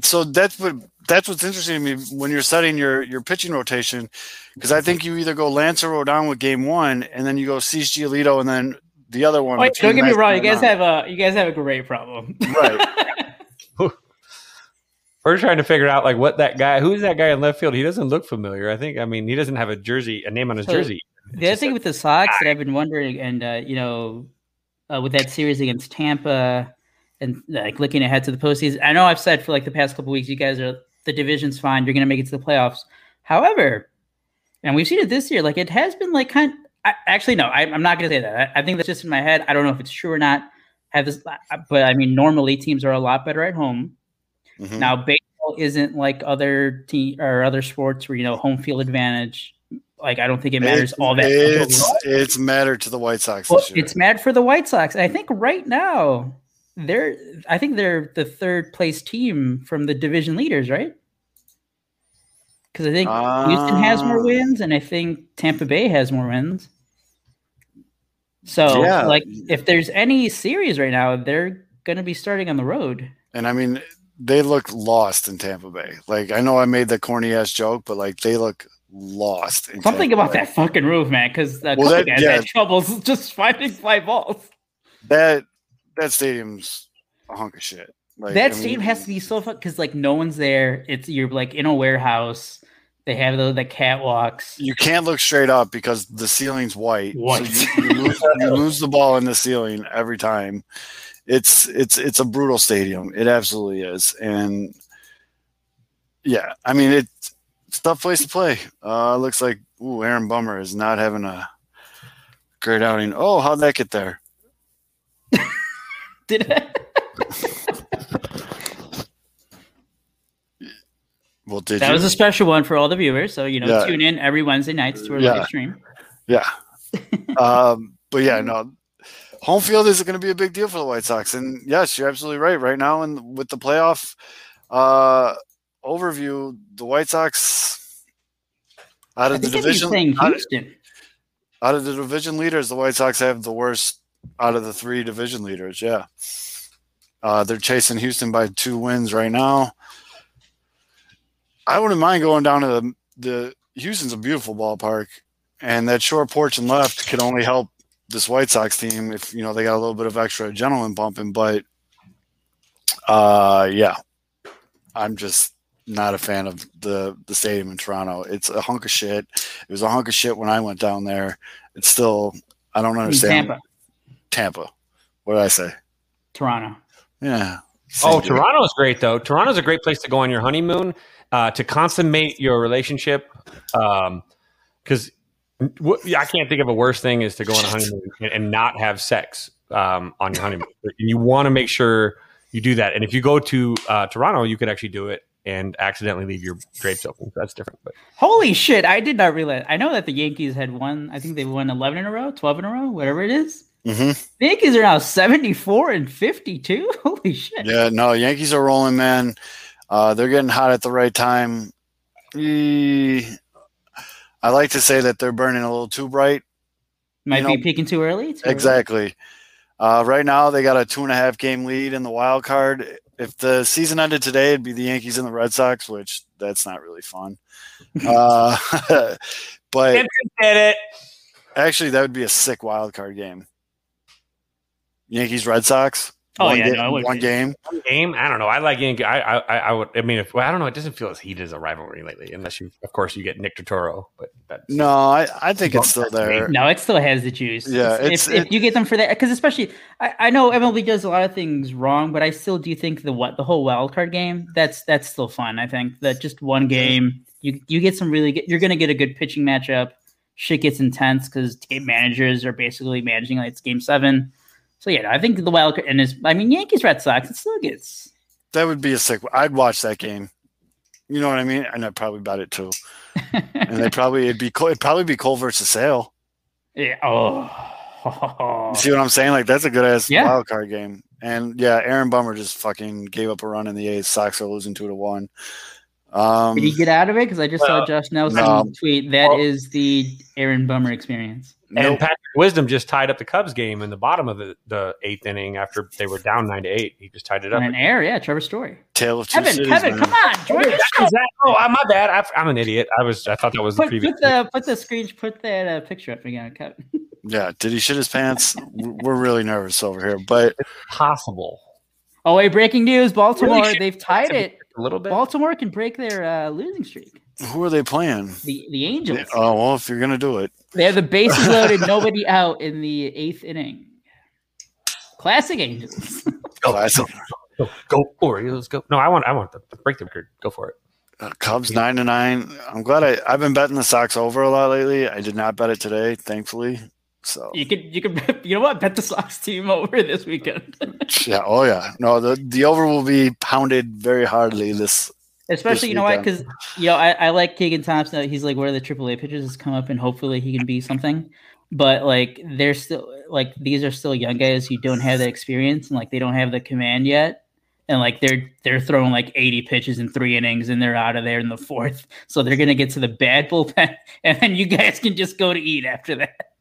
so that's what that's what's interesting to me when you're setting your your pitching rotation because I think you either go Lance or Rodon with game one, and then you go Cease Giolito, and then the other one. Wait, don't get me wrong. You guys Rodon. have a you guys have a great problem. right. We're trying to figure out like what that guy, who's that guy in left field? He doesn't look familiar. I think. I mean, he doesn't have a jersey, a name on his So, jersey. The other thing with the Sox that I've been wondering, and uh, you know, uh, with that series against Tampa, and like looking ahead to the postseason, I know I've said for like the past couple weeks, you guys are the division's fine. You're going to make it to the playoffs. However, and we've seen it this year, like it has been like kind. I, actually, no, I, I'm not going to say that. I, I think that's just in my head. I don't know if it's true or not. Have this, but I mean, normally teams are a lot better at home. Mhm. Now, baseball isn't like other team or other sports where you know home field advantage. Like I don't think it matters It's- all that. It's it's mattered to the White Sox Well, this year. it's mad for the White Sox. I think right now they're. I think they're the third place team from the division leaders, right? Because I think Houston has more Uh, wins, and I think Tampa Bay has more wins. So, Yeah. like, if there's any series right now, they're going to be starting on the road. And I mean, they look lost in Tampa Bay. Like I know I made the corny ass joke, but like they look lost. In Something Tampa about Bay. that fucking roof, man, because the Well, that- guys yeah. had troubles just finding fly balls. that that stadium's a hunk of shit. Like that I mean, stadium has to be so fun because like no one's there. It's you're like in a warehouse. They have the, the catwalks. You can't look straight up because the ceiling's white. White. So you, you, lose, you lose the ball in the ceiling every time. It's it's it's a brutal stadium. It absolutely is. And yeah, I mean it's it's a tough place to play. Uh looks like ooh, Aaron Bummer is not having a great outing. Oh, how'd that get there? Did Well, did that you? was a special one for all the viewers. So you know, Yeah. tune in every Wednesday nights to our Yeah. live stream. Yeah. um, but yeah, no, home field is going to be a big deal for the White Sox. And yes, you're absolutely right. Right now, and with the playoff uh, overview, the White Sox out of the think I'd be division out, Houston. out of the division leaders, the White Sox have the worst out of the three division leaders. Yeah. Uh, they're chasing Houston by two wins right now. I wouldn't mind going down to the, the Houston's a beautiful ballpark, and that short porch and left could only help this White Sox team if you know they got a little bit of extra adrenaline pumping. But uh, yeah, I'm just not a fan of the the stadium in Toronto. It's a hunk of shit. It was a hunk of shit when I went down there. It's still I don't understand. Tampa, Tampa. What did I say? Toronto. Yeah. Oh, Same thing. Toronto's great though. Toronto's a great place to go on your honeymoon uh, to consummate your relationship. Because I can't think of a worse thing is to go on a honeymoon and, and not have sex um, on your honeymoon. And you want to make sure you do that. And if you go to uh, Toronto, you could actually do it and accidentally leave your drapes open. That's different. But Holy shit! I did not realize. I know that the Yankees had won. I think they won eleven in a row, twelve in a row, whatever it is. Mhm. The Yankees are now seventy-four and fifty-two. Holy shit! Yeah, no, Yankees are rolling, man. Uh, they're getting hot at the right time. I like to say that they're burning a little too bright. Might you be know, peaking too early. Too early? Exactly. Uh, right now, they got a two and a half game lead in the wild card. If the season ended today, it'd be the Yankees and the Red Sox, which that's not really fun. uh, but did it. actually, that would be a sick wild card game. Yankees Red Sox. Oh, one yeah, ga- no, I wouldn't one be. game. game. I don't know. I like Yankee. I, I, I- I would. I mean, if well, I don't know, it doesn't feel as heated as a rivalry lately, unless you, of course, you get Nick Totoro. But that's No, I, I think it's still there. No, it still has the juice. Yeah, if, it's- if you get them for that, because especially I, I know MLB does a lot of things wrong, but I still do think the what the whole wild card game that's that's still fun. I think that just one game you you get some really good, you're going to get a good pitching matchup. Shit gets intense because game managers are basically managing like it's game seven. So yeah, I think the wild card and is I mean Yankees Red Sox it still gets That would be a sick. I'd watch that game. You know what I mean? And I'd probably bet it too. And they probably it'd be it'd probably be Cole versus Sale. yeah oh. You see what I'm saying? Like that's a good ass Yeah. wild card game. And yeah, Aaron Bummer just fucking gave up a run in the eighth. Sox are losing two to one. Um, Did he get out of it? Because I just saw Well, Josh Nelson no. tweet that Well- is the Aaron Bummer experience. And nope. Patrick Wisdom just tied up the Cubs game in the bottom of the, the eighth inning after they were down nine to eight. He just tied it up. On an air, yeah, Trevor Story. Tale of two Kevin, cities. Kevin, man. come on, join the show. That- oh, my bad. I, I'm an idiot. I was. I thought that was the previous. put the put the screen, put that uh, picture up again, Kevin. Yeah, did he shit his pants? We're really nervous over here, but possible. Oh wait, breaking news: Baltimore Really? they've tied it. A little bit. Baltimore can break their uh, losing streak. who are they playing? The the Angels. Oh well, if you're gonna do it, They have the bases loaded, nobody out in the eighth inning. Classic Angels. classic. Go, go Orioles. Go. No, I want. I want the break the record. Go for it. Uh, Cubs nine to nine. I'm glad I I've been betting the Sox over a lot lately. I did not bet it today, thankfully. So You could you could you know what? Bet the Sox team over this weekend. yeah, oh yeah, no, the the over will be pounded very hardly this. Especially, you know what? Because you know, I, I like Keegan Thompson. He's like one of the AAA pitchers has come up, and hopefully he can be something. But like, they're still like these are still young guys who don't have that experience, and like they don't have the command yet. And like they're they're throwing like eighty pitches in three innings, and they're out of there in the fourth. So they're gonna get to the bad bullpen, and then you guys can just go to eat after that.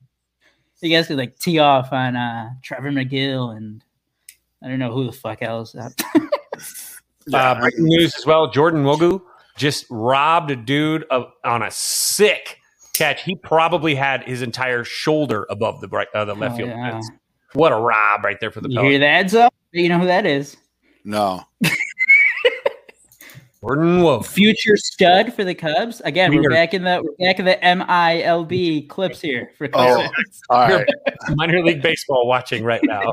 You guys could like tee off on uh, Trevor Megill and I don't know who the fuck else. Yeah, uh, breaking news as well. Jordan Nwogu just robbed a dude of, on a sick catch. He probably had his entire shoulder above the right, uh, the left Oh, field yeah. fence. What a rob right there for the You hear Pelicans. that, Zo? You know who that is? no, Jordan Nwogu. Future stud for the Cubs. Again, We we're are- back in the we're back in the MILB clips here for Oh. All right. minor league baseball watching right now.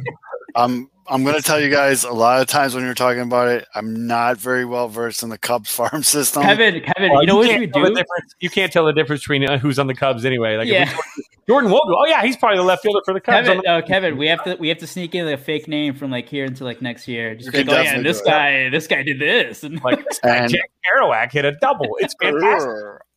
I'm I'm gonna tell you guys a lot of times when you're talking about it, I'm not very well versed in the Cubs farm system. Kevin, Kevin, Well, you know what you tell do? You can't tell the difference between uh, who's on the Cubs anyway. Like Yeah. we- Jordan Nwogu. Oh yeah, he's probably the left fielder for the Cubs. Kevin, the- oh, Kevin, we have to we have to sneak in a fake name from like here until like next year. Just You be like, oh yeah, this do it. guy, this guy did this, and like this guy, And- Jack Kerouac hit a double. It's fantastic.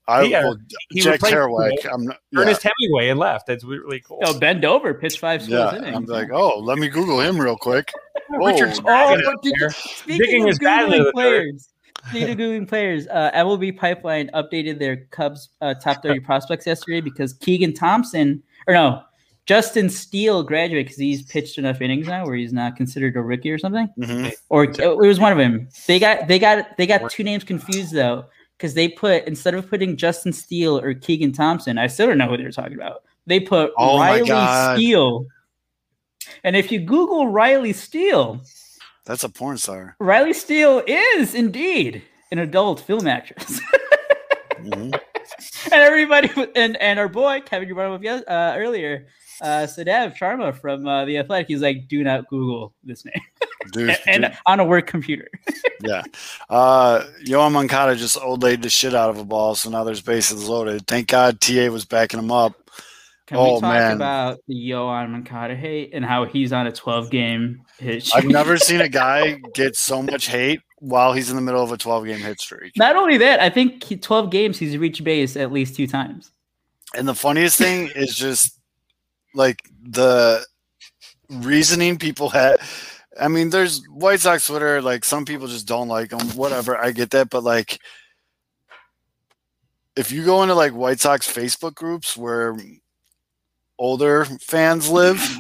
I Yeah, will He Jack Kerouac. I'm not, yeah, Ernest Hemingway and left. That's really cool. oh, bend over, pitch five yeah. scoreless innings. I'm like, oh, let me Google him real quick. Richard's Oh, bagging Oh, it did you- there. Speaking Digging of his bat into Googling the dirt. players, speaking of Googling players, uh, MLB Pipeline updated their Cubs uh, top 30 prospects yesterday because Keegan Thompson, or no, Justin Steele graduated because he's pitched enough innings now where he's not considered a rookie or something. mhm. Or it was one of them. They got they got they got two names confused though because they put instead of putting Justin Steele or Keegan Thompson, I still don't know who they're talking about. They put Oh Riley. Steele. And if you Google Riley Steele, That's a porn star. Riley Steele is indeed an adult film actress. Mhm. and everybody, and, and our boy, Kevin, you brought him up uh, earlier, uh, Sahadev Sharma from uh, The Athletic, he's like, do not Google this name. Dude, and, and on a work computer. yeah. Uh, Yoan Moncada just old laid the shit out of a ball, so now there's bases loaded. Thank God TA was backing him up. Can Oh, we talk man. about the Yoan Moncada hate and how he's on a 12 game hit I've never seen a guy get so much hate while he's in the middle of a 12 game hit streak. Not only that, I think he, 12 games he's reached base at least two times. And the funniest thing is just like the reasoning people had. I mean, there's White Sox Twitter, like some people just don't like them, whatever. I get that. But like, if you go into like White Sox Facebook groups where older fans live,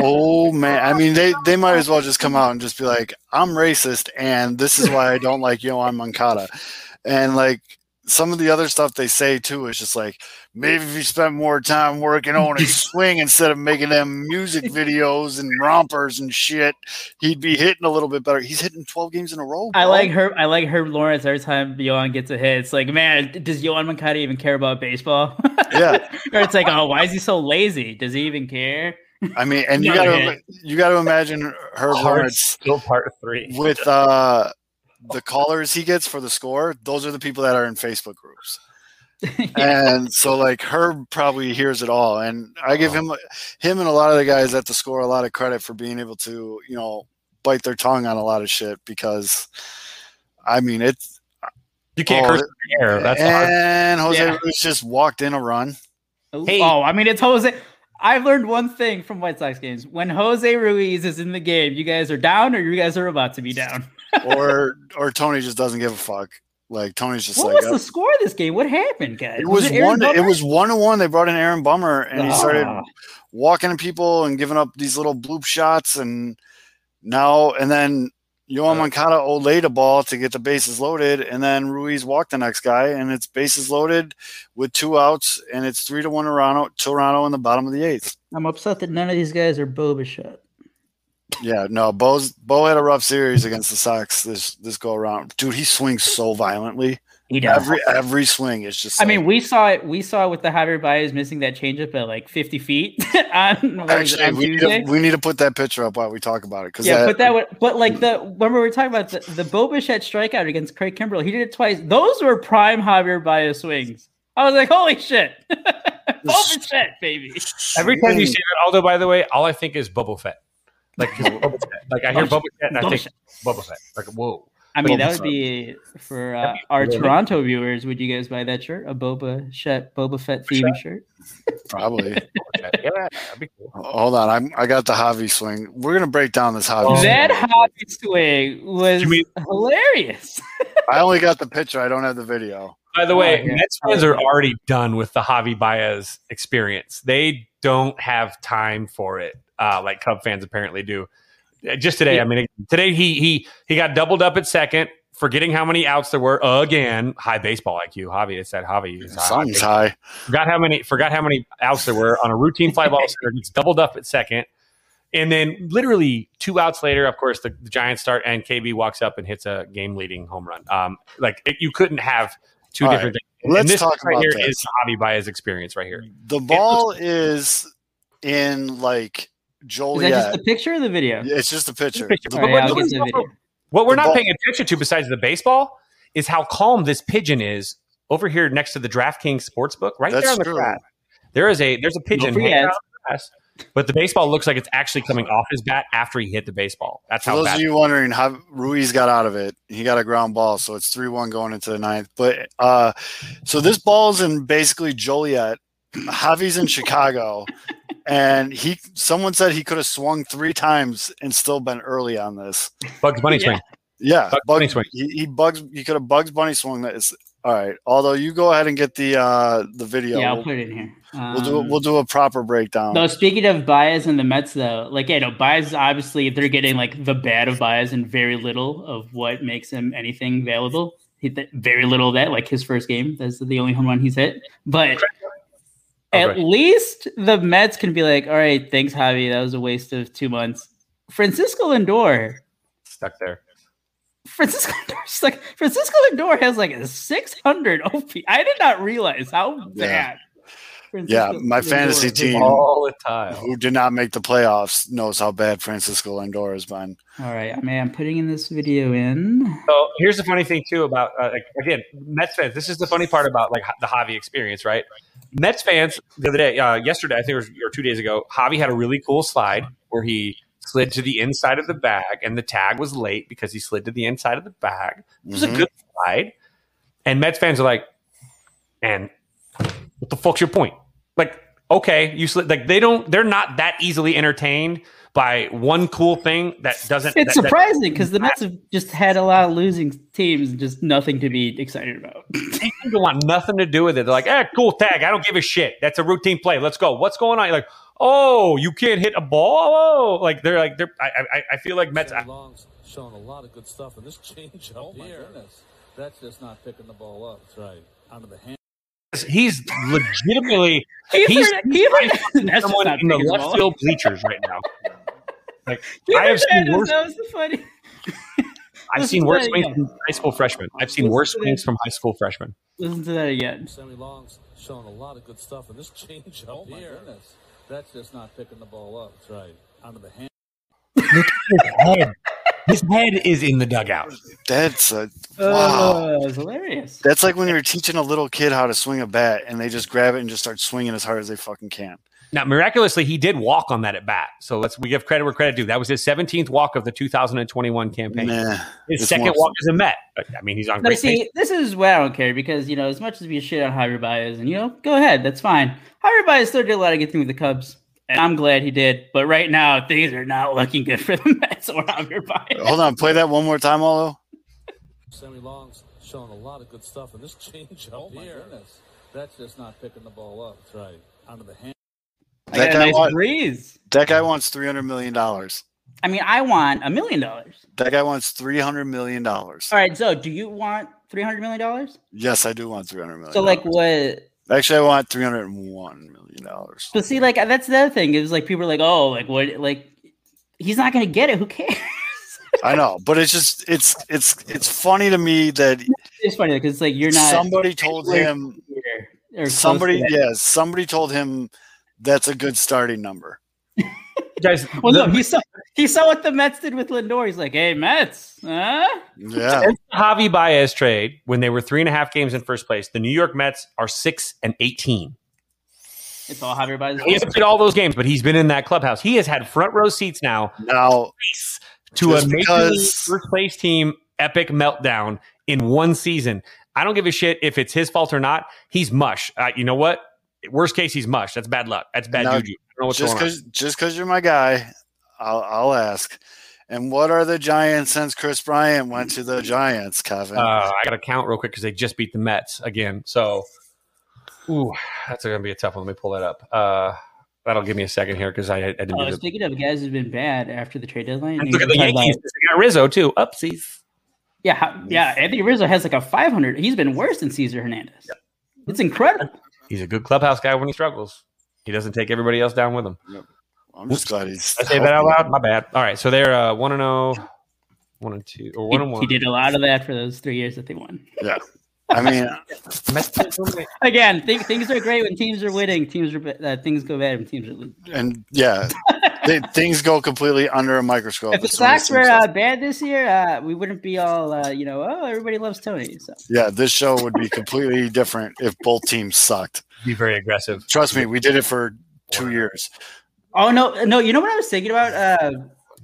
oh man, I mean, they, they might as well just come out and just be like, I'm racist and this is why I don't like Yoan Moncada. And like, some of the other stuff they say too is just like maybe if you spent more time working on his swing instead of making them music videos and rompers and shit, he'd be hitting a little bit better. He's hitting 12 games in a row. I like Herb. I like Herb Lawrence every time Yoan gets a hit. It's like, man, does Yoan Moncada even care about baseball? Yeah. or it's like, oh, why is he so lazy? Does he even care? I mean, and you Another gotta you gotta imagine Herb Lawrence still part three. with uh the callers he gets for the score. Those are the people that are in Facebook groups. and so like Herb probably hears it all, and I give him him and a lot of the guys at the score a lot of credit for being able to you know bite their tongue on a lot of shit because I mean it's You can't Oh, curse in the air. That's hard. and Jose Yeah. Ruiz just walked in a run. Oh. Hey. Oh, I mean, it's Jose. I've learned one thing from White Sox games: when Jose Ruiz is in the game, you guys are down, or you guys are about to be down. Or or Tony just doesn't give a fuck. Like Tony's just What like was the score of this game? What happened, guys? it was, Aaron one. It was one to one. They brought in Aaron Bummer, and he started Ah. walking to people and giving up these little bloop shots, and now and then Yoan Moncada olayed a ball to get the bases loaded, and then Ruiz walked the next guy, and it's bases loaded with two outs, and it's three to one Toronto. Toronto in the bottom of the eighth. I'm upset that none of these guys are Bo Bichette. Yeah, no, Bo's Bo had a rough series against the Sox this this go around. Dude, he swings so violently. He does. Every every swing is just. I like- mean, we saw it. We saw it with the Javier Baez missing that changeup at like 50 feet on, what it, actually, on we need, to, we need to put that picture up while we talk about it because Yeah, but that would, but like the when we were talking about the, the Bo Bichette strikeout against Craig Kimbrel. He did it twice. Those were prime Javier Baez swings. I was like, holy shit, Bo Bichette, baby. Every time you say that, although by the way, all I think is Boba Fett. Like Boba Fett. Like I hear Boba Fett and I think Boba Fett. Like whoa. I mean, that Boba would be for uh, be our really- Toronto viewers. Would you guys buy that shirt? A Boba Fett, Boba Fett themed shirt? probably. Yeah, that'd be cool. Hold on, I'm, I got the Javi swing. We're gonna break down this Javi. Oh. swing. that Javi swing was mean- hilarious. I only got the picture. I don't have the video. By the way, Oh, yeah. Mets fans are already done with the Javi Baez experience. They don't have time for it, uh, like Cub fans apparently do. Uh, Just today, I mean, today he he he got doubled up at second, forgetting how many outs there were again. High baseball IQ, Javi. It said Javi. is high. Something's high. Forgot how many forgot how many outs there were on a routine fly ball center. Gets doubled up at second. And then literally two outs later, of course, the, the Giants start and KB walks up and hits a game leading home run. Um, like it, you couldn't have two All different things. let's and this talk right about here this. is Javi Baez experience right here. The ball is in like Is that Joliet. just the picture or the video? Yeah, it's just a picture. Picture. The All right, But I'll what- the video. What we're The not ball- paying attention to, besides the baseball, is how calm this pigeon is over here next to the DraftKings sportsbook, right That's there on the true. grass. There is a there's a pigeon free hanging out the grass, but the baseball looks like it's actually coming off his bat after he hit the baseball. That's For how those bad. of you wondering how Ruiz got out of it, he got a ground ball, so it's three one going into the ninth. But uh, so this ball's in basically Joliet. Javi's in Chicago, and he someone said he could have swung three times and still been early on this. Bugs Bunny swing. Yeah, Bugs Bunny swing. He, he bugs. He could have Bugs Bunny swung that. Is, all right. Although you go ahead and get the uh, the video. Yeah, I'll we'll, put it in here. we'll do Um, we'll do a proper breakdown. No, speaking of Baez and the Mets, though, like you know, Baez obviously they're getting like the bad of Baez and very little of what makes him anything valuable. He, th- very little of that, like his first game, that's the only home run he's hit. But at Okay. least the Mets can be like, all right, thanks, Javi, that was a waste of two months. Francisco Lindor, Stuck there. Francisco Lindor's like Francisco Lindor has like a 600 OP. I did not realize how bad. Yeah, Francisco my Lindor fantasy team- All the time. who did not make the playoffs knows how bad Francisco Lindor has been. All right, I mean, I'm putting in this video in. So here's the funny thing too about uh, like, again Mets fans. This is the funny part about like the Javi experience, right? Mets fans the other day, uh, yesterday, I think it was or two days ago, Javi had a really cool slide where he slid to the inside of the bag, and the tag was late because he slid to the inside of the bag. It was Mhm. a good slide, and Mets fans are like, "And what the fuck's your point?" Like, okay, you slid. Like they don't. They're not that easily entertained by one cool thing that doesn't. It's that- that- surprising because the Mets have just had a lot of losing teams, and just nothing to be excited about. they don't want nothing to do with it. They're like, eh, cool tag. I don't give a shit. That's a routine play. Let's go. What's going on? You're like, oh, you can't hit a ball. Oh, like they're like they're. I I, I feel like Mets. Sammy Long's shown a lot of good stuff in this change up Oh my here. goodness. That's just not picking the ball up. That's right. under the hand He's legitimately He's He's- heard, he heard, that's just someone in the picking left field bleachers right now. Like I have seen worse. That was the funny. I've Listen seen worse swings again. from high school freshmen. I've seen Listen worse swings from high school freshmen. Listen to that again. Sammy Long's showing a lot of good stuff, and this change up Oh my here. goodness. That's just not picking the ball up. That's right. out of the hand. His head. His head is in the dugout. That's a oh, wow. Oh, that hilarious. That's like when you're teaching a little kid how to swing a bat and they just grab it and just start swinging as hard as they fucking can. Now, miraculously, he did walk on that at bat. So let's we give credit where credit due. That was his 17th walk of the 2021 campaign. Nah, his second walk as a Met. I mean, he's on But great pace. see, this is where I don't care because you know, as much as we shit on Javier Baez, and you know, go ahead, that's fine. Javier Baez still did a lot of good things with the Cubs, and I'm glad he did. But right now, things are not looking good for the Mets or Javier Baez. Hold on, play that one more time, Olo. Sammy Long's showing a lot of good stuff, and this change up Oh here. goodness. That's just not picking the ball up. That's right. Onto the hand. I That guy nice wa- breeze. That guy wants three hundred million dollars. I mean, I want a million dollars. That guy wants three hundred million dollars. All right, so do you want three hundred million dollars? Yes, I do want three hundred million. So, like, what? actually, I want three hundred one million dollars. But see, like, that's the other thing is like people are like, oh, like what? Like, he's not gonna get it. Who cares? I know, but it's just it's it's it's funny to me that it's funny because like you're not somebody told him or to somebody yes somebody told him that's a good starting number. Guys, Well, the- no, he saw he saw what the Mets did with Lindor. He's like, "Hey, Mets, huh?" Yeah, Since the Javi Baez trade, when they were three and a half games in first place, the New York Mets are six and eighteen. It's all Javier Baez. He hasn't played all those games, but he's been in that clubhouse. He has had front row seats now now to a major because- first place team epic meltdown in one season. I don't give a shit if it's his fault or not. He's mush. Uh, you know what? Worst case, he's mush. That's bad luck. That's bad Now, juju. I don't know what's just because just because you're my guy, I'll I'll ask. And what are the Giants since Kris Bryant went to the Giants, Kevin? Uh, I got to count real quick because they just beat the Mets again. So, ooh, that's going to be a tough one. Let me pull that up. Uh, that'll give me a second here because I, I didn't. Oh, do the, speaking of guys who've been bad after the trade deadline, And look at the Yankees. They got Rizzo too. Upsies. yeah, how- yeah. Anthony Rizzo has like a 500. He's been worse than Cesar Hernandez. It's incredible. He's a good clubhouse guy when he struggles. He doesn't take everybody else down with him. I'm just glad he's. I say that out loud? My bad. All right, so they're uh, one and zero, one and two, or He, one and one. he did a lot of that for those three years that they won. Yeah, I mean, Again, th- things are great when teams are winning. Teams are uh, things go bad when teams are losing. and yeah, th- things go completely under a microscope. If the as Sox were uh, bad this year, uh, we wouldn't be all uh, you know. Oh, everybody loves Tony. So yeah, this show would be completely different if both teams sucked. Be very aggressive. Trust me, we did it for two years. Oh no, no. You know what I was thinking about? Uh,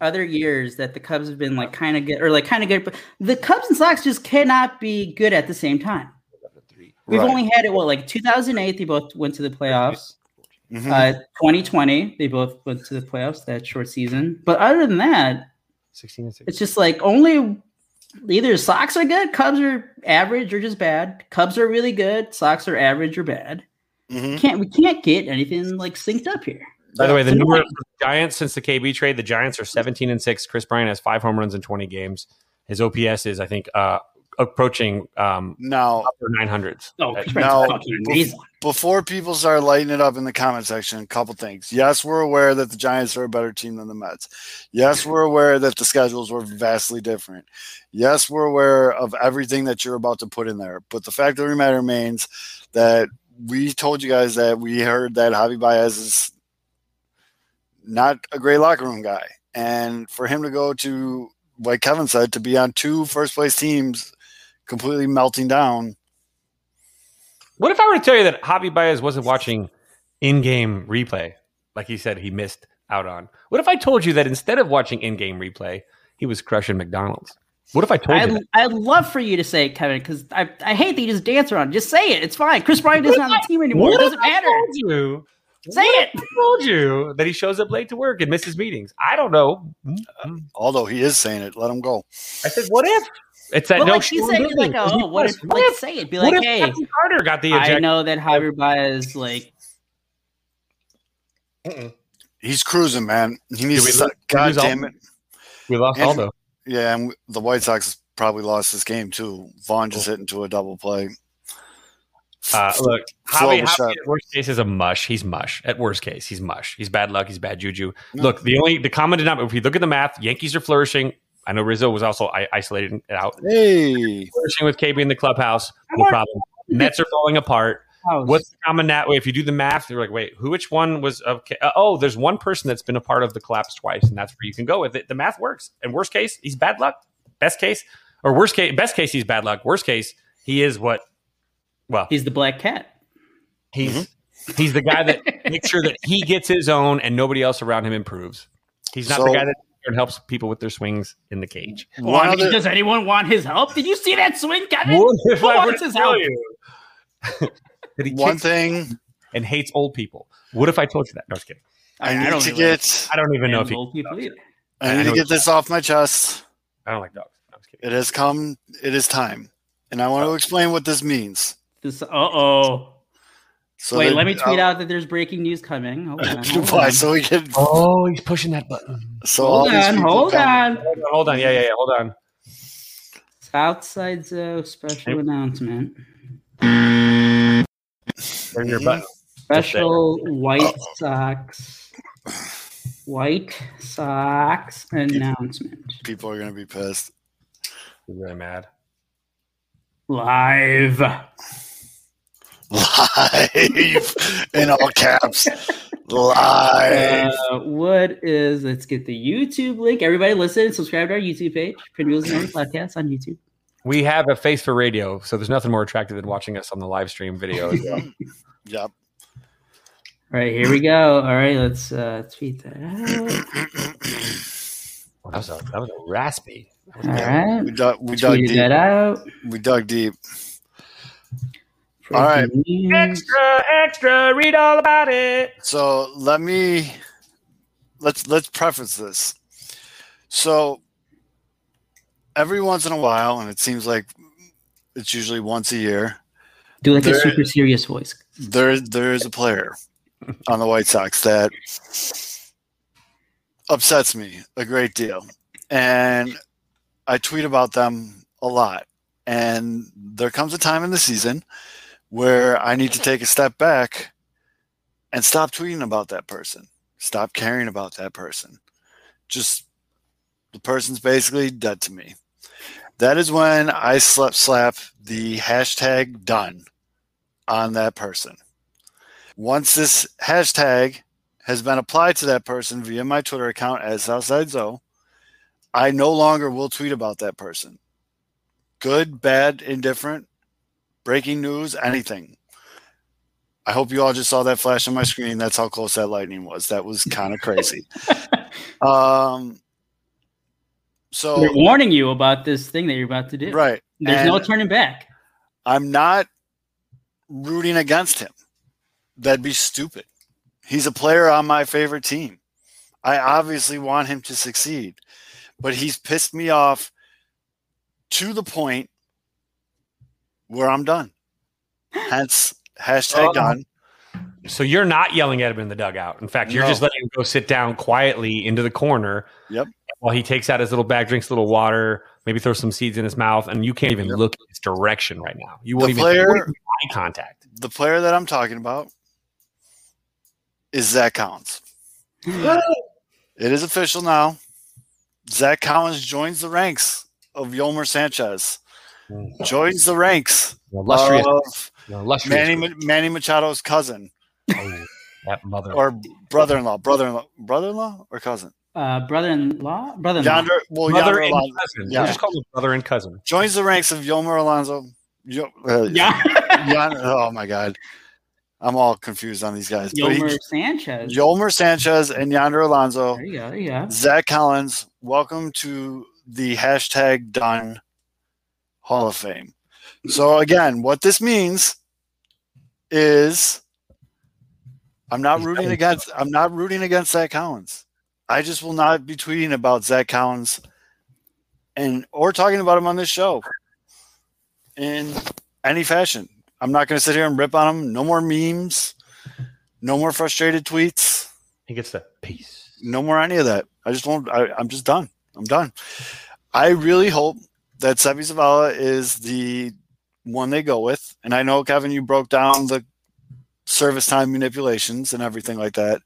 other years that the Cubs have been like kind of good or like kind of good, but the Cubs and Sox just cannot be good at the same time. We've Right. only had it what like 2008. They both went to the playoffs. Mhm. Uh, 2020, they both went to the playoffs that short season. But other than that, Sixteen and six. it's just like only either Sox are good, Cubs are average or just bad. Cubs are really good, Sox are average or bad. Mhm. Can't we can't get anything like synced up here? By the way, the number of Giants since the KB trade, the Giants are 17 and 6. Kris Bryant has five home runs in 20 games. His OPS is, I think, uh, approaching um, Now, upper 900s. Oh, Uh, Kris now, Bryant's fucking amazing. before people start lighting it up in the comment section, a couple things. Yes, we're aware that the Giants are a better team than the Mets. Yes, we're aware that the schedules were vastly different. Yes, we're aware of everything that you're about to put in there. But the fact of the matter remains that we told you guys that we heard that Javi Baez is not a great locker room guy. And for him to go to, like Kevin said, to be on two first place teams completely melting down. What if I were to tell you that Javi Baez wasn't watching in-game replay, like he said he missed out on? What if I told you that instead of watching in-game replay, he was crushing McDonald's? What if I told you I'd, that? I'd love for you to say it, Kevin, because I, I hate that you just dance around. Just say it. It's fine. Kris Bryant isn't on the team anymore. What It doesn't if I matter. told you? Say what it. if I told you that he shows up late to work and misses meetings. I don't know. Mm-mm. Although he is saying it, let him go. I said, what if? It's that But no. like he's saying, it's like, oh, what if? Like, say it. Be what like, hey, Captain Carter got the I know that Javier Baez, like, He's cruising, man. He needs we to. lose- stop- God lose all- damn it! We lost And- Aldo. Yeah, and the White Sox probably lost this game too. Vaughn just hit into a double play. Uh, look, Flow Javi, Javi at worst case is a mush. He's mush. At worst case, he's mush. He's bad luck. He's bad juju. No. Look, the only the common denominator. If you look at the math, Yankees are flourishing. I know Rizzo was also I- isolated it out. Hey, Flourishing with KB in the clubhouse, no problem. Mets are falling apart. House. What's the common way? If you do the math, you're like, wait, who? Which one was of? K- uh, oh, there's one person that's been a part of the collapse twice, and that's where you can go with it. The math works. And worst case, he's bad luck. Best case, or worst case, best case, he's bad luck. Worst case, he is what? Well, He's the black cat. He's he's the guy that makes sure that he gets his own and nobody else around him improves. He's not the guy that helps people with their swings in the cage. Well, I mean, other, does anyone want his help? Did you see that swing, Kevin? What if Who I wants his help? you that he one thing and hates old people? What if I told you that? No, I was kidding. I need don't to really get. I don't even know if like he. old people either. I I need know to get this off my chest. I don't like dogs. No, I kidding. It has come. It is time, and I want to explain what this means. This. Uh oh. So Wait, that- let me tweet uh, out that there's breaking news coming. Hold on. Hold Why? on. So we can. Oh, he's pushing that button. So Hold on. Hold on. Hold on, hold on. Yeah, yeah, yeah. Hold on. Southside Zoe special Hey. announcement. Bring your button. Special White Sox. White Sox announcement. People are gonna be pissed. He's really mad. Live. Live in all caps. Live. Uh, what is? Let's get the YouTube link. Everybody, listen and subscribe to our YouTube page. Pinwheels and Ivy Podcast on YouTube. We have a face for radio, so there's nothing more attractive than watching us on the live stream video. as well. Yep. All right, here we go. All right, let's uh, tweet that out. that, was a, that was a raspy. All right, We dug. We dug deep. that out. We dug deep. All right. Breaking. Extra, extra, read all about it. So let me let's let's preface this. So every once in a while, and it seems like it's usually once a year, Do like a super serious voice. there there is a player on the White Sox that upsets me a great deal. And I tweet about them a lot. And there comes a time in the season where I need to take a step back and stop tweeting about that person. Stop caring about that person. Just the person's basically dead to me. That is when I slap slap the hashtag done on that person. Once this hashtag has been applied to that person via my Twitter account as Southside Zoe, I no longer will tweet about that person. Good, bad, indifferent, breaking news, anything. I hope you all just saw that flash on my screen. That's how close that lightning was. That was kind of crazy. um, so They're warning you about this thing that you're about to do. right, There's no turning back. I'm not rooting against him. That'd be stupid. He's a player on my favorite team. I obviously want him to succeed, but he's pissed me off to the point where I'm done. Hence, hashtag Oh. done. So you're not yelling at him in the dugout. In fact, you're No. just letting him go sit down quietly into the corner. Yep. While he takes out his little bag, drinks a little water, maybe throws some seeds in his mouth, and you can't even Yep. look in his direction right now. You won't even, player- you won't even eye contact. The player that I'm talking about is Zack Collins. It is official now. Zack Collins joins the ranks of Yolmer Sanchez. Joins the ranks Illustrious, of illustrious. Manny Manny Machado's cousin Oh, that mother. or brother-in-law, brother-in-law, brother-in-law or cousin. Uh, brother-in-law, brother-in-law. Yonder, well, brother Yonder and Alonso cousin. Yeah. We'll just call him brother and cousin. joins the ranks of Yolmer Alonso. Yo, uh, Yeah. Yon- oh my God, I'm all confused on these guys. But he- Sanchez. Yolmer Sanchez and Yonder Alonso. There you go. There you go. Zack Collins, welcome to the hashtag done Hall of Fame. So again, what this means is I'm not rooting against I'm not rooting against Zack Collins. I just will not be tweeting about Zack Collins and or talking about him on this show in any fashion. I'm not going to sit here and rip on him. No more memes. No more frustrated tweets He gets the peace. no more any of that. I just won't. I, I'm just done. I'm done. I really hope that Seby Zavala is the one they go with. And I know Kevin, you broke down the service time manipulations and everything like that.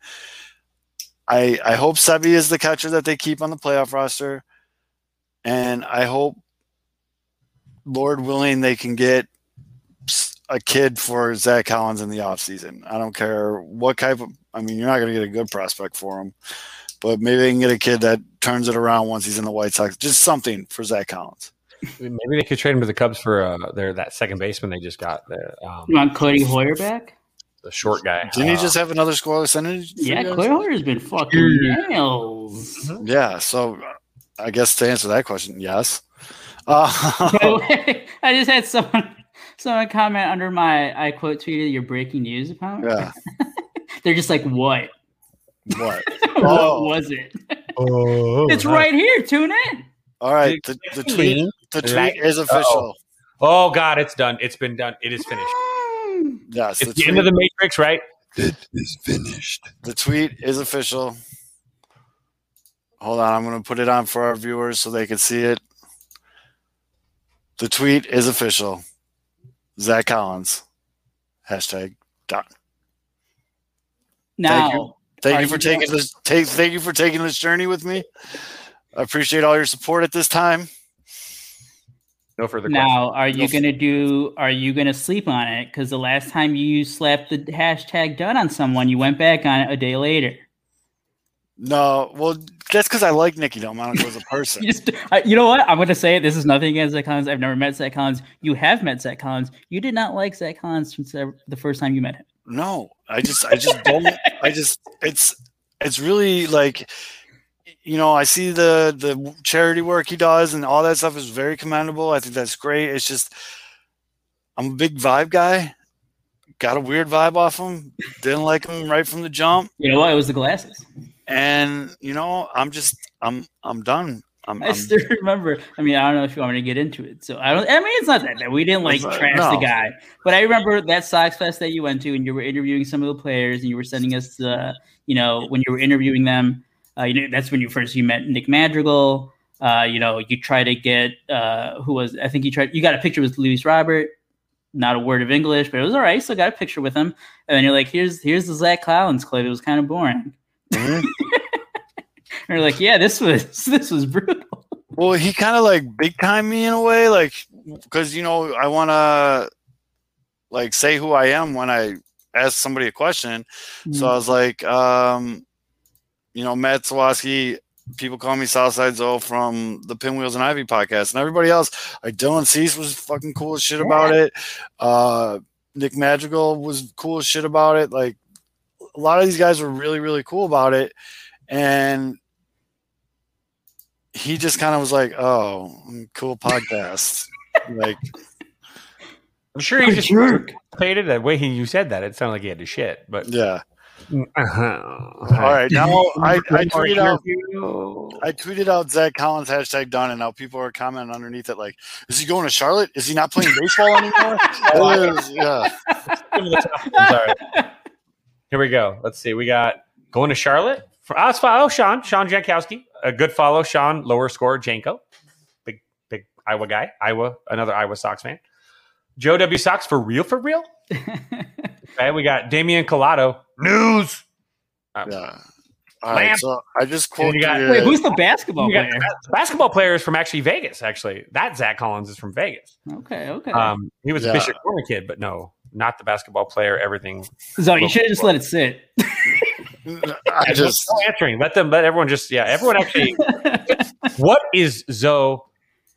I I hope Seby is the catcher that they keep on the playoff roster, and I hope, Lord willing, they can get a kid for Zack Collins in the offseason. I don't care what type of. I mean, you're not going to get a good prospect for him, but maybe they can get a kid that turns it around once he's in the White Sox. Just something for Zack Collins. Maybe they could trade him to the Cubs for uh, their that second baseman they just got, the, um, You want Codi Heuer back? the short guy. Didn't he Uh, just have another scoreless inning? Yeah. Codi Heuer's been fucking nails. Yeah. So I guess to answer that question, yes. Uh, I just had someone someone comment under my I quote tweeted your breaking news account. yeah. They're just like, what? What? what Oh. was it? Oh, it's right here. Tune in. All right. The, the tweet. The tweet Like- is official. Oh God, it's done. It's been done. It is finished. Yes. It's The the end of the Matrix, right? It is finished. The tweet is official. Hold on. I'm going to put it on for our viewers so they can see it. The tweet is official. Zack Collins. Hashtag done. Now, you. Thank you for you taking this. Take, thank you for taking this journey with me. I appreciate all your support at this time. No further questions. now, are you Yes. gonna do? Are you gonna sleep on it? Because the last time you slapped the hashtag done on someone, you went back on it a day later. No, well, that's because I like Nicky Delmonico as a person. You just, I, you know what? I'm going to say it. This is nothing against Zack Collins. I've never met Zack Collins. You have met Zack Collins. You did not like Zack Collins since the the first time you met him. No, I just, I just don't. I just, it's, it's really like, you know, I see the the charity work he does and all that stuff is very commendable. I think that's great. It's just, I'm a big vibe guy. Got a weird vibe off him. Didn't like him right from the jump, You know what? It was the glasses. and you know, I'm just, I'm, I'm done. I'm, I I'm still remember. I mean, I don't know if you want me to get into it. So I don't. I mean, it's not that bad. We didn't like trash no. the guy, but I remember that Sox Fest that you went to, and you were interviewing some of the players, and you were sending us, the, you know, when you were interviewing them. Uh, you know, that's when you first you met Nick Madrigal. Uh, you know, you try to get uh, who was I think you tried. You got a picture with Luis Robert. Not a word of English, but it was all right. Still got a picture with him, and then you're like, "Here's here's the Zack Collins clip. It was kind of boring." Mhm. And you're like, "Yeah, this was this was brutal." Well, he kind of like big time me in a way, like because you know I want to like say who I am when I ask somebody a question. So I was like, um, you know, Matt Sawaski. People call me Southside Zoe from the Pinwheels and Ivy podcast, and everybody else. Like Dylan Cease was fucking cool as shit about it. Uh, Nick Madrigal was cool as shit about it. Like a lot of these guys were really, really cool about it, and he just kind of was like, "Oh, cool podcast." like, I'm sure he just jerk. paid it. The way he you said that, it sounded like he had to shit. But yeah. Uh-huh. All right, now I, I tweeted out. I tweeted out Zack Collins hashtag done, and now people are commenting underneath it like, "Is he going to Charlotte? Is he not playing baseball anymore?" It is, yeah, Sorry. Here we go. Let's see. We got going to Charlotte. For, oh, it's fine. oh, Sean, Sean Jankowski. A good follow. Sean, lower score. Janko, big, big Iowa guy. Iowa, another Iowa Sox fan. Joe W. Sox for real, for real. Okay, we got Damian Collado. News. Yeah. All right, Lamp. so I just And quoted. you got- Wait, who's the basketball We got player? the basketball players from actually Vegas. Actually, that Zach Collins is from Vegas. Okay, okay. Um, he was Yeah. a Bishop Gorman kid, but no, not the basketball player. Everything. so you should have just let it sit. I just no answering. Let them. Let everyone just. Yeah, everyone actually. what is Zoe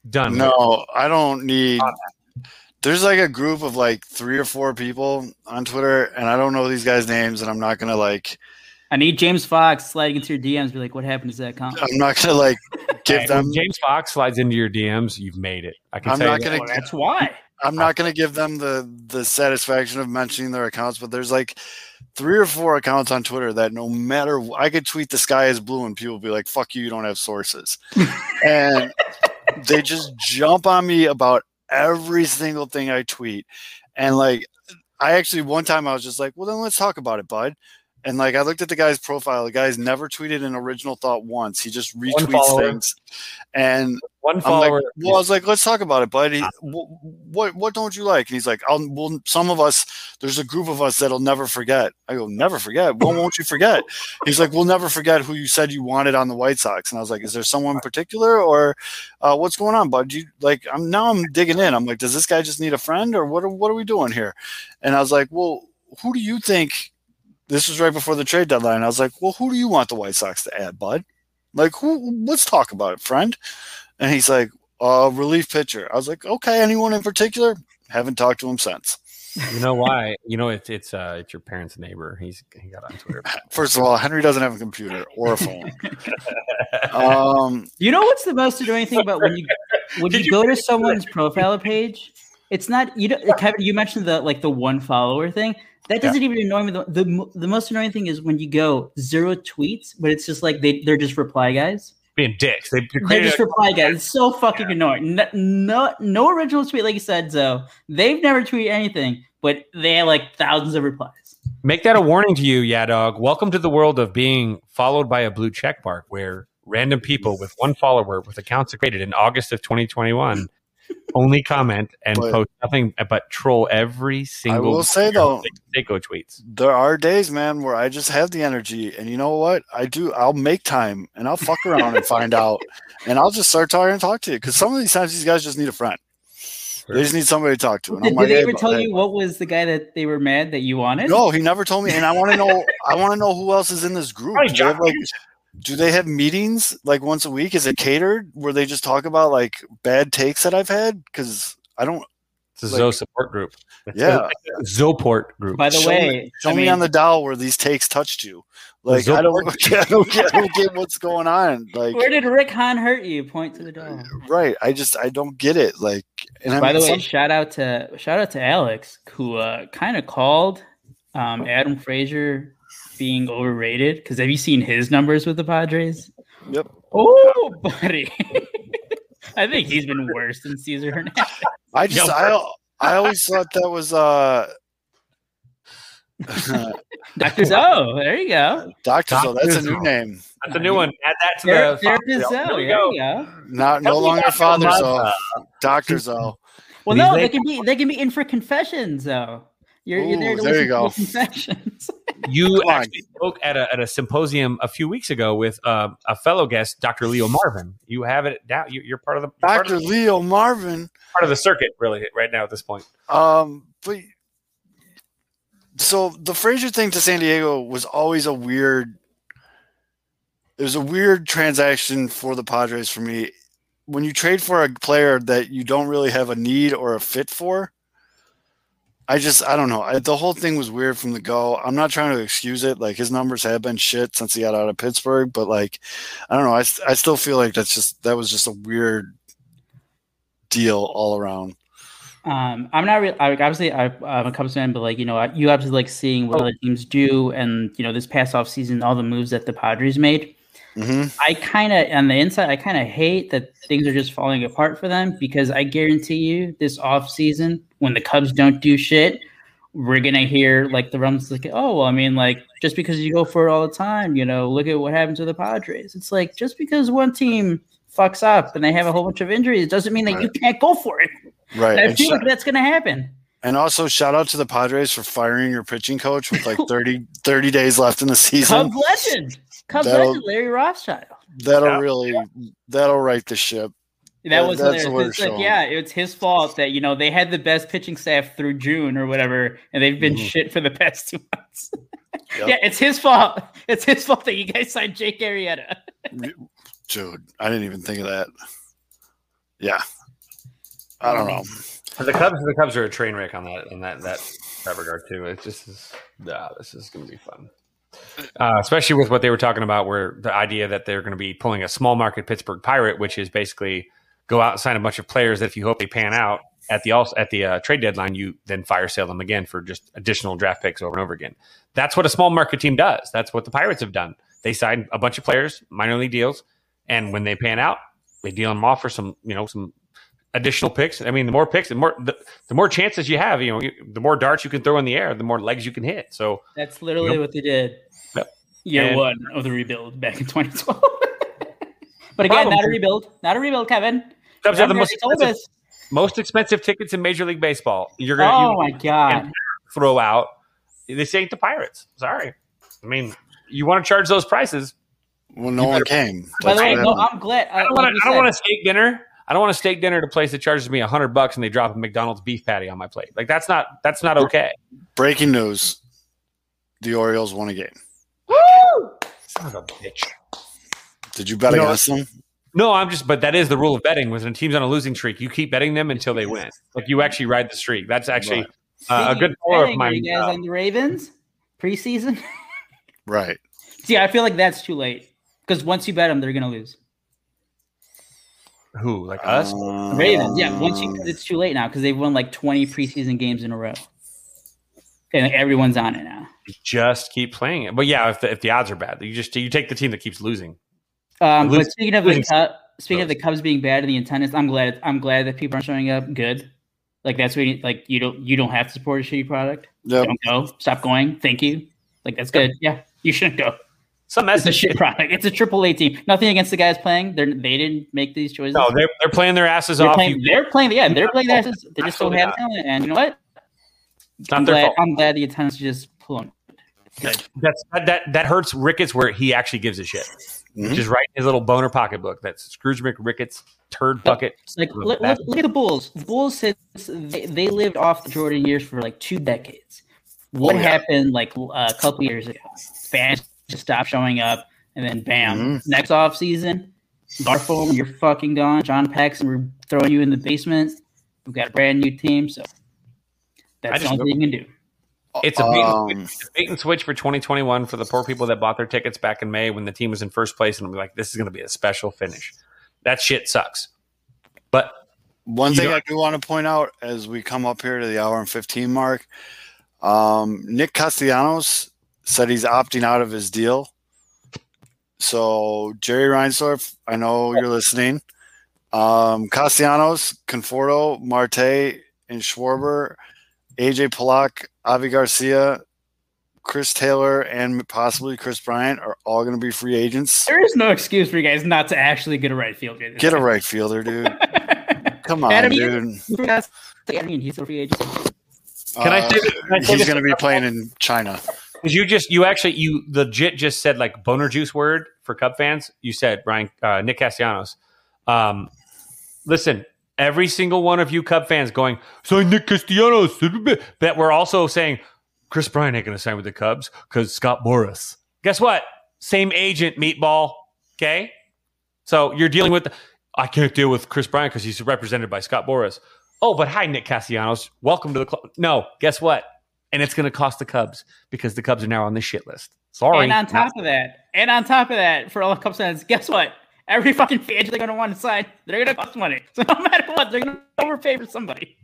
done? with? no, I don't need. There's like a group of like three or four people on Twitter, and I don't know these guys' names, and I'm not gonna like. I need James Fox sliding into your DMs. Be like, what happened to Zack Collins? I'm not gonna like give Hey, them. when James Fox slides into your DMs, you've made it. I can I'm tell not you gonna. that. Well, that's why. I'm not going to give them the the satisfaction of mentioning their accounts, but there's like three or four accounts on Twitter that no matter I could tweet the sky is blue and people be like, "Fuck you, you don't have sources," and they just jump on me about every single thing I tweet, and like I actually one time I was just like, "Well, then let's talk about it, bud," and like I looked at the guy's profile. The guy's never tweeted an original thought once. He just retweets things. And One I'm follower. like, well, I was like, let's talk about it, buddy. Wh- What what don't you like? And he's like, I'll, well, some of us, there's a group of us that'll never forget. I go, never forget. When won't you forget? He's like, we'll never forget who you said you wanted on the White Sox. And I was like, is there someone in particular, or uh, what's going on, bud? You like, I'm now I'm digging in. I'm like, does this guy just need a friend, or what? Are, what are we doing here? And I was like, well, who do you think? This was right before the trade deadline. I was like, well, who do you want the White Sox to add, bud? Like, who? Let's talk about it, friend. And he's like, uh, relief pitcher. I was like, okay, anyone in particular? Haven't talked to him since. You know why? You know it's it's uh it's your parents' neighbor. He's he got on Twitter. First of all, Henry doesn't have a computer or a phone. um, You know what's the most annoying thing about when you when you you go to finish someone's profile page? It's not you. Don't, Kevin, you mentioned the like the one follower thing. That doesn't even annoy me. The, the the most annoying thing is when you go zero tweets, but it's just like they they're just reply guys. Being dicks. They They're created just reply guys. It's so fucking annoying. No, no no original tweet like you said, Zoe. They've never tweeted anything, but they have like thousands of replies. Make that a warning to you, yeah, dog. Welcome to the world of being followed by a blue check mark, where random people with one follower with accounts created in August of 2021 only comment and But- post nothing but troll every single. I will say, though- Seiko tweets. there are days, man, where I just have the energy, and you know what? I do. I'll make time, and I'll fuck around and find out, and I'll just start talking and talk to you. Because some of these times, these guys just need a friend. They just need somebody to talk to. And Did, I'm like, did they ever bu- tell hey. you what was the guy that they were mad that you wanted? No, he never told me, and I want to know. I want to know who else is in this group. Probably Do they, have, John like, do they have meetings like once a week? Is it catered where they just talk about like bad takes that I've had? Because I don't. It's a Like- Zoe support group. It's Yeah. a Zoport group. By the show way, me, show I me mean- on the dial where these takes touched you. Like I don't, I don't get, I don't get what's going on. Like Where did Rick Hahn hurt you? Point to the dog. right, I just I don't get it. Like, and I By the way, some- shout out to shout out to Alex who uh, kind of called um, Adam Frazier being overrated. Because have you seen his numbers with the Padres? Yep. Oh, buddy. I think he's been worse than Cesar Hernandez. I just Yo, I I always thought that was uh. Dr. Zoe, there you go. Doctor Zoe, that's a new name. That's a new one. Add that to Ther- the. Therapist There Zoe, we there go. you go. Not no longer about Father your Zoe. Doctor Zoe. Well, no, they can be they can be in for confessions though. You're, you're there to there listen you go. to confessions. You Come on. actually spoke at a, at a symposium a few weeks ago with uh, a fellow guest, Dr. Leo Marvin. You have it down. You, you're part of the part of, Doctor Leo Marvin. part of the circuit, really, right now at this point. Um, but so the Frazier thing to San Diego was always a weird. It was a weird transaction for the Padres for me. When you trade for a player that you don't really have a need or a fit for, I just I don't know. I, the whole thing was weird from the go. I'm not trying to excuse it. Like his numbers have been shit since he got out of Pittsburgh, but like I don't know. I, I still feel like that's just that was just a weird deal all around. Um, I'm not really. I, obviously, I, I'm a Cubs fan, but like you know, you obviously like seeing what other teams do, and you know, this past off season, all the moves that the Padres made. Hmm I kind of, on the inside, I kind of hate that things are just falling apart for them because I guarantee you, this off season, when the Cubs don't do shit, we're gonna hear like the rumbles like, oh, well, I mean, like just because you go for it all the time, you know, look at what happens to the Padres. It's like just because one team fucks up and they have a whole bunch of injuries doesn't mean that you can't go for it. Right. And I And, feel sh- like that's gonna happen. And also shout out to the Padres for firing your pitching coach with like 30, 30 days left in the season. Cubs legend, Cubs That'll- legend, Larry Rothschild. That'll Yeah. really that'll right the ship. That Yeah, was that's hilarious. what It's it's like, yeah, it's his fault that you know they had the best pitching staff through June or whatever, and they've been Mhm. shit for the past two months. Yep. Yeah, it's his fault. It's his fault that you guys signed Jake Arrieta. Dude, I didn't even think of that. Yeah. I don't know. The Cubs, the Cubs are a train wreck on that in that that that regard too. It just is. Yeah, this is going to be fun. Uh, especially with what they were talking about, where the idea that they're going to be pulling a small market Pittsburgh Pirate, which is basically go out and sign a bunch of players that if you hope they pan out at the also at the uh, trade deadline, you then fire sale them again for just additional draft picks over and over again. That's what a small market team does. That's what the Pirates have done. They sign a bunch of players, minor league deals, and when they pan out, they deal them off for some you know some additional picks. I mean, the more picks, the more the, the more chances you have. You know, you, the more darts you can throw in the air, the more legs you can hit. So That's literally Yep. what they did. Yep. Year And- one of the rebuild back in 2012. but again, not a rebuild. Not a rebuild, Kevin. Cubs have the most expensive, most expensive tickets in Major League Baseball. You're gonna Oh you my god. throw out. This ain't the Pirates. Sorry. I mean, you want to charge those prices. Well, no one came. By the way, no. I'm glad. I don't want to. I don't want a steak dinner. I don't want a steak dinner at a place that charges me a hundred bucks and they drop a McDonald's beef patty on my plate. Like that's not that's not okay. Breaking news: the Orioles won a game. Woo! Son of a bitch. Did you bet You know against them? No, I'm just. But that is the rule of betting. When a team's on a losing streak, you keep betting them until they win. Like you actually ride the streak. That's actually uh, a good of follower of betting, are mine. You guys uh, on the Ravens preseason? Right. See, I feel like that's too late because once you bet them, they're gonna lose. Who like us? Um, Ravens, yeah. Once you, it's too late now because they've won like 20 preseason games in a row, and like, everyone's on it now. just keep playing it. But yeah, if the, if the odds are bad, you just you take the team that keeps losing. Um, Losing- but speaking of the losing- Cub, speaking of the Cubs being bad and the attendance, I'm glad. I'm glad that people aren't showing up. Good. Like that's what you, like you don't you don't have to support a shitty product. Yep. Don't go. Stop going. Thank you. Like that's good. Yeah, you shouldn't go. Some It's a shit product. It's a triple A team. Nothing against the guys playing. They're they didn't make these choices. No, they're they're playing their asses they're off. playing. They're playing. Yeah, they're playing. Their asses. They just don't have talent. And you know what? it's not I'm their glad. fault. I'm glad the attendance just blown. That's that, that that hurts Ricketts where he actually gives a shit. Mhm. Just write in his little boner pocketbook. That's Scrooge McRicketts turd bucket. It's like Look, look, look, look at the Bulls. The Bulls since they, they lived off the Jordan years for like two decades. What Oh, yeah. happened like a couple years ago? Fans just stopped showing up, and then bam, Mhm. next off season, Garfo, you're fucking gone. John Paxson, we're throwing you in the basement. We've got a brand new team, so that's the only thing you can do. It's a bait, and Um, switch, bait and switch for 2021 for the poor people that bought their tickets back in May when the team was in first place, and I'm like, this is going to be a special finish. That shit sucks. But One thing know- I do want to point out as we come up here to the hour and 15 mark, um, Nick Castellanos said he's opting out of his deal. So, Jerry Reinsdorf, I know you're listening. Um, Castellanos, Conforto, Marte, and Schwarber, AJ Pollock, Avi Garcia, Chris Taylor, and possibly Kris Bryant are all going to be free agents. There is no excuse for you guys not to actually get a right fielder. Get a right fielder, dude. Come on, Adam dude. You forgot to say Adam he's a free agent. Can I Uh, say this- can I say he's going to be playing in China. Because you just you actually you legit just said like boner juice word for Cub fans. You said Brian uh, Nick Castellanos. Um, listen, every single one of you Cub fans going sign Nick Castellanos. That we're also saying Kris Bryant ain't going to sign with the Cubs because Scott Boras. Guess what? Same agent, meatball. Okay, so you're dealing with. I can't deal with Kris Bryant because he's represented by Scott Boras. Oh, but hi, Nick Castellanos. Welcome to the club. No, guess what? And it's going to cost the Cubs because the Cubs are now on the shit list. Sorry. And on top of that, and on top of that, for all the Cubs fans, guess what? Every fucking free agent they're going to want to sign, they're going to cost money. So no matter what, they're going to overpay for somebody.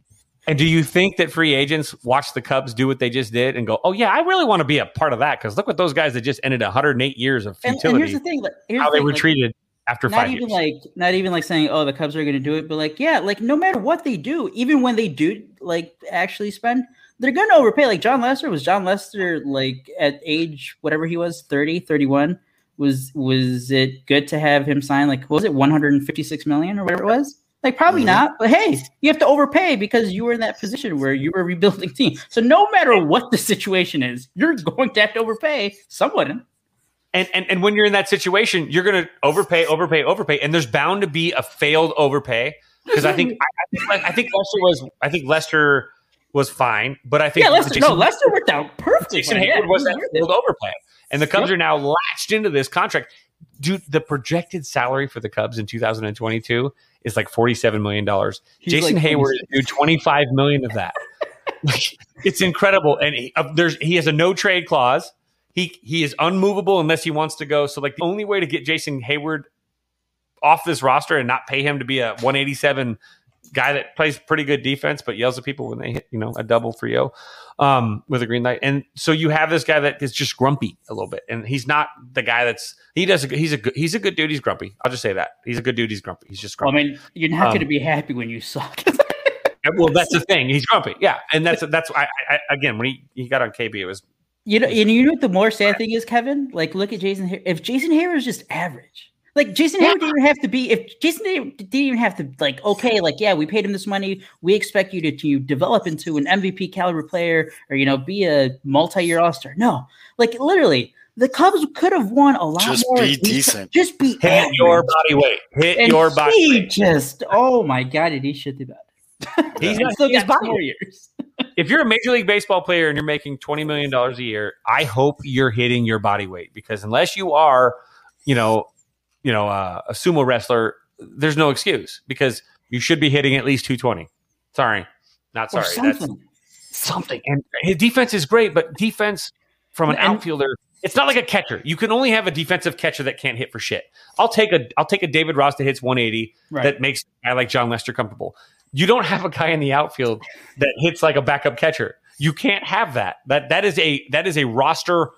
And do you think that free agents watch the Cubs do what they just did and go, "Oh yeah, I really want to be a part of that"? Because look what those guys that just ended 108 years of And, and futility, here's the thing: like, here's how the they were like, treated after not five even years. like not even like saying oh the cubs are going to do it but like yeah like no matter what they do even when they do like actually spend they're going to overpay. Like jon lester was jon lester like at age whatever he was 30 31 was was it good to have him sign like what was it 156 million or whatever it was? Like probably Mhm. not but hey you have to overpay because you were in that position where you were rebuilding team so no matter what the situation is you're going to have to overpay someone. And, and and when you're in that situation, you're going to overpay, overpay, overpay, and there's bound to be a failed overpay. Because I think I, I think like, I think Lester was I think Lester was fine, but I think yeah lester Jason, no lester worked out perfectly Jason. Yeah, Heyward was that worth it. and the Cubs Yep. are now latched into this contract. Dude, the projected salary for the Cubs in 2022 is like 47 million dollars. Jason like Heyward is due 25 million of that. Like, it's incredible, and he, uh, there's he has a no trade clause. He he is unmovable unless he wants to go. So like the only way to get Jason Heyward off this roster and not pay him to be a 187 guy that plays pretty good defense, but yells at people when they hit, you know, a double for yo um, with a green light. And so you have this guy that is just grumpy a little bit, and he's not the guy that's he does. A, he's a good, he's a good dude. He's grumpy. I'll just say that he's a good dude. He's grumpy. He's just Well, I mean, you're not Um, going to be happy when you suck. well, that's the thing. He's grumpy. Yeah, and that's that's I, I again when he he got on KB, it was You know, and you know what the more sad thing is, Kevin? Like, look at Jason. If Jason Heyward was just average, like Jason Heyward didn't have to be. If Jason Heyward didn't even have to, like, okay, like, yeah, we paid him this money. We expect you to, to develop into an MVP caliber player, or you know, be a multi-year All Star. No, like, literally, the Cubs could have won a lot Just more. be decent. Just be hit average. your body weight. Hit And your body he weight. just, oh my god, did he shit the bed? He's He not still his got body four years. if you're a major league baseball player and you're making twenty million dollars a year, I hope you're hitting your body weight because unless you are, you know, you know, uh, a sumo wrestler, there's no excuse because you should be hitting at least two twenty. Sorry, not Or sorry. That's something. something. And his defense is great, but defense from an And- outfielder, it's not like a catcher. You can only have a defensive catcher that can't hit for shit. I'll take a I'll take a David Ross that hits 180 Right. that makes a guy like Jon Lester comfortable. You don't have a guy in the outfield that hits like a backup catcher. You can't have that. That that is a that is a roster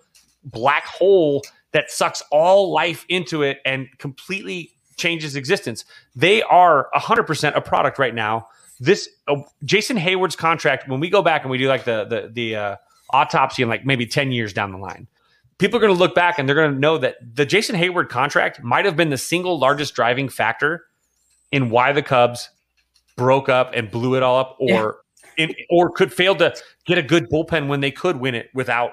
black hole that sucks all life into it and completely changes existence. They are 100% a product right now. This uh, Jason Heyward's contract when we go back and we do like the the the uh, autopsy in like maybe 10 years down the line. People are going to look back and they're going to know that the Jason Hayward contract might have been the single largest driving factor in why the Cubs broke up and blew it all up or in, or could fail to get a good bullpen when they could win it without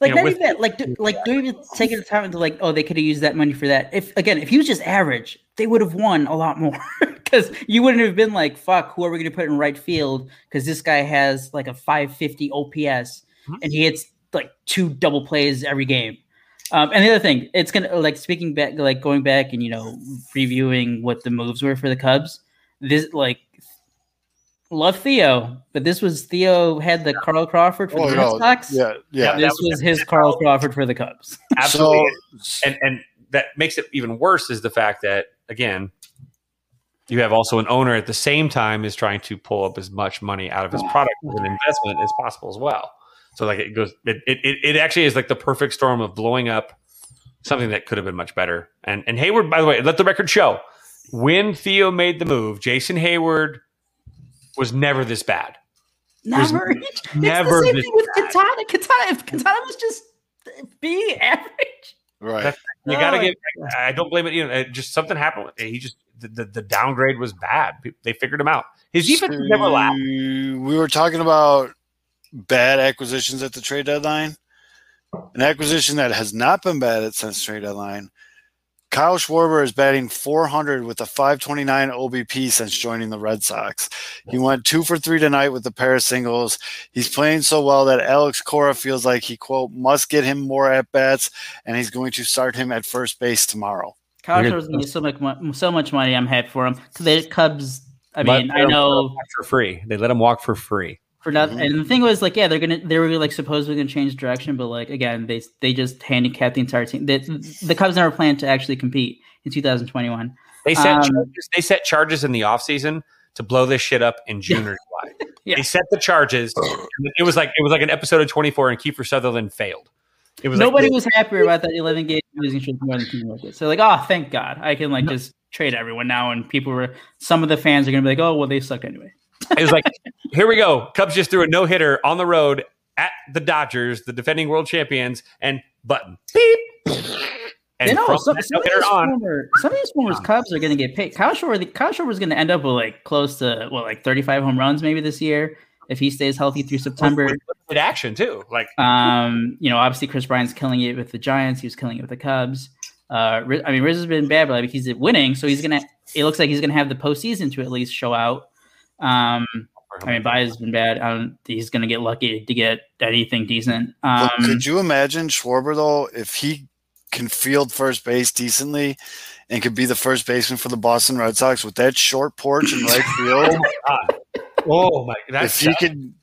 Like you know, not with- even that, like do, like don't even take the time to like, oh, they could have used that money for that. If again, if he was just average, they would have won a lot more because you wouldn't have been like, fuck, who are we going to put in right field? Because this guy has like a 550 OPS Mhm. and he hits like two double plays every game. Um, and the other thing, it's gonna like speaking back, like going back and you know reviewing what the moves were for the Cubs. This like love Theo, but this was Theo had the Carl Crawford for Oh, the no, Red Sox. Yeah, yeah. that This was- was his Carl Crawford for the Cubs. absolutely. So, and and that makes it even worse is the fact that again you have also an owner at the same time is trying to pull up as much money out of his product as an investment as possible as well. So like it goes it, it, it it actually is like the perfect storm of blowing up something that could have been much better. And and heyward by the way let the record show when theo made the move jason heyward was never this bad Never, never it's the same this thing with Katana. Katana, if Katana was just being average. right. You got to Oh, give. I don't blame it. You know, it just something happened. He just the, the, the downgrade was bad. Pe- They figured him out. His defense was never laughed. We were talking about bad acquisitions at the trade deadline. An acquisition that has not been bad at since trade deadline. Kyle Schwarber is batting 400 with a 529 OBP since joining the Red Sox. He went two for three tonight with a pair of singles. He's playing so well that Alex Cora feels like he quote must get him more at bats, and he's going to start him at first base tomorrow. Kyle Weird. Schwarber's gonna so much so much money. I'm happy for him. The Cubs. I mean, I know for free. They let him walk for free. For nothing. Mhm. And the thing was, like, yeah, they're gonna they were like supposedly gonna change direction, but like again, they they just handicapped the entire team. The, the Cubs never planned to actually compete in 2021. They set Um, charges, they set charges in the offseason to blow this shit up in June or July. Yeah. They set the charges. It was like it was like an episode of 24 and Kiefer Sutherland failed. It was Nobody like, was happier about that 11 game losing streak more than Team Rocket. So like, oh, thank God, I can like just trade everyone now. And people were some of the fans are gonna be like, oh, well, they suck anyway. It was like here we go. Cubs just threw a no hitter on the road at the Dodgers, the defending world champions, and button beep. And you know, some, some, of these on, former, some of these former Cubs are going to get paid. Kyle Schwarber, Kyle Schwarber is going to end up with like close to what, like 35 home runs maybe this year if he stays healthy through September. with limited action too. Like Um, you know, obviously Kris Bryant's killing it with the Giants. He was killing it with the Cubs. Uh, I mean, Riz has been bad, but like he's winning, so he's gonna. It looks like he's gonna have the postseason to at least show out. Um, I mean, Baez has been bad. I don't, he's gonna get lucky to get anything decent. Um, But could you imagine Schwarber though if he can field first base decently and could be the first baseman for the Boston Red Sox with that short porch in right field? God. oh my, that's if he could,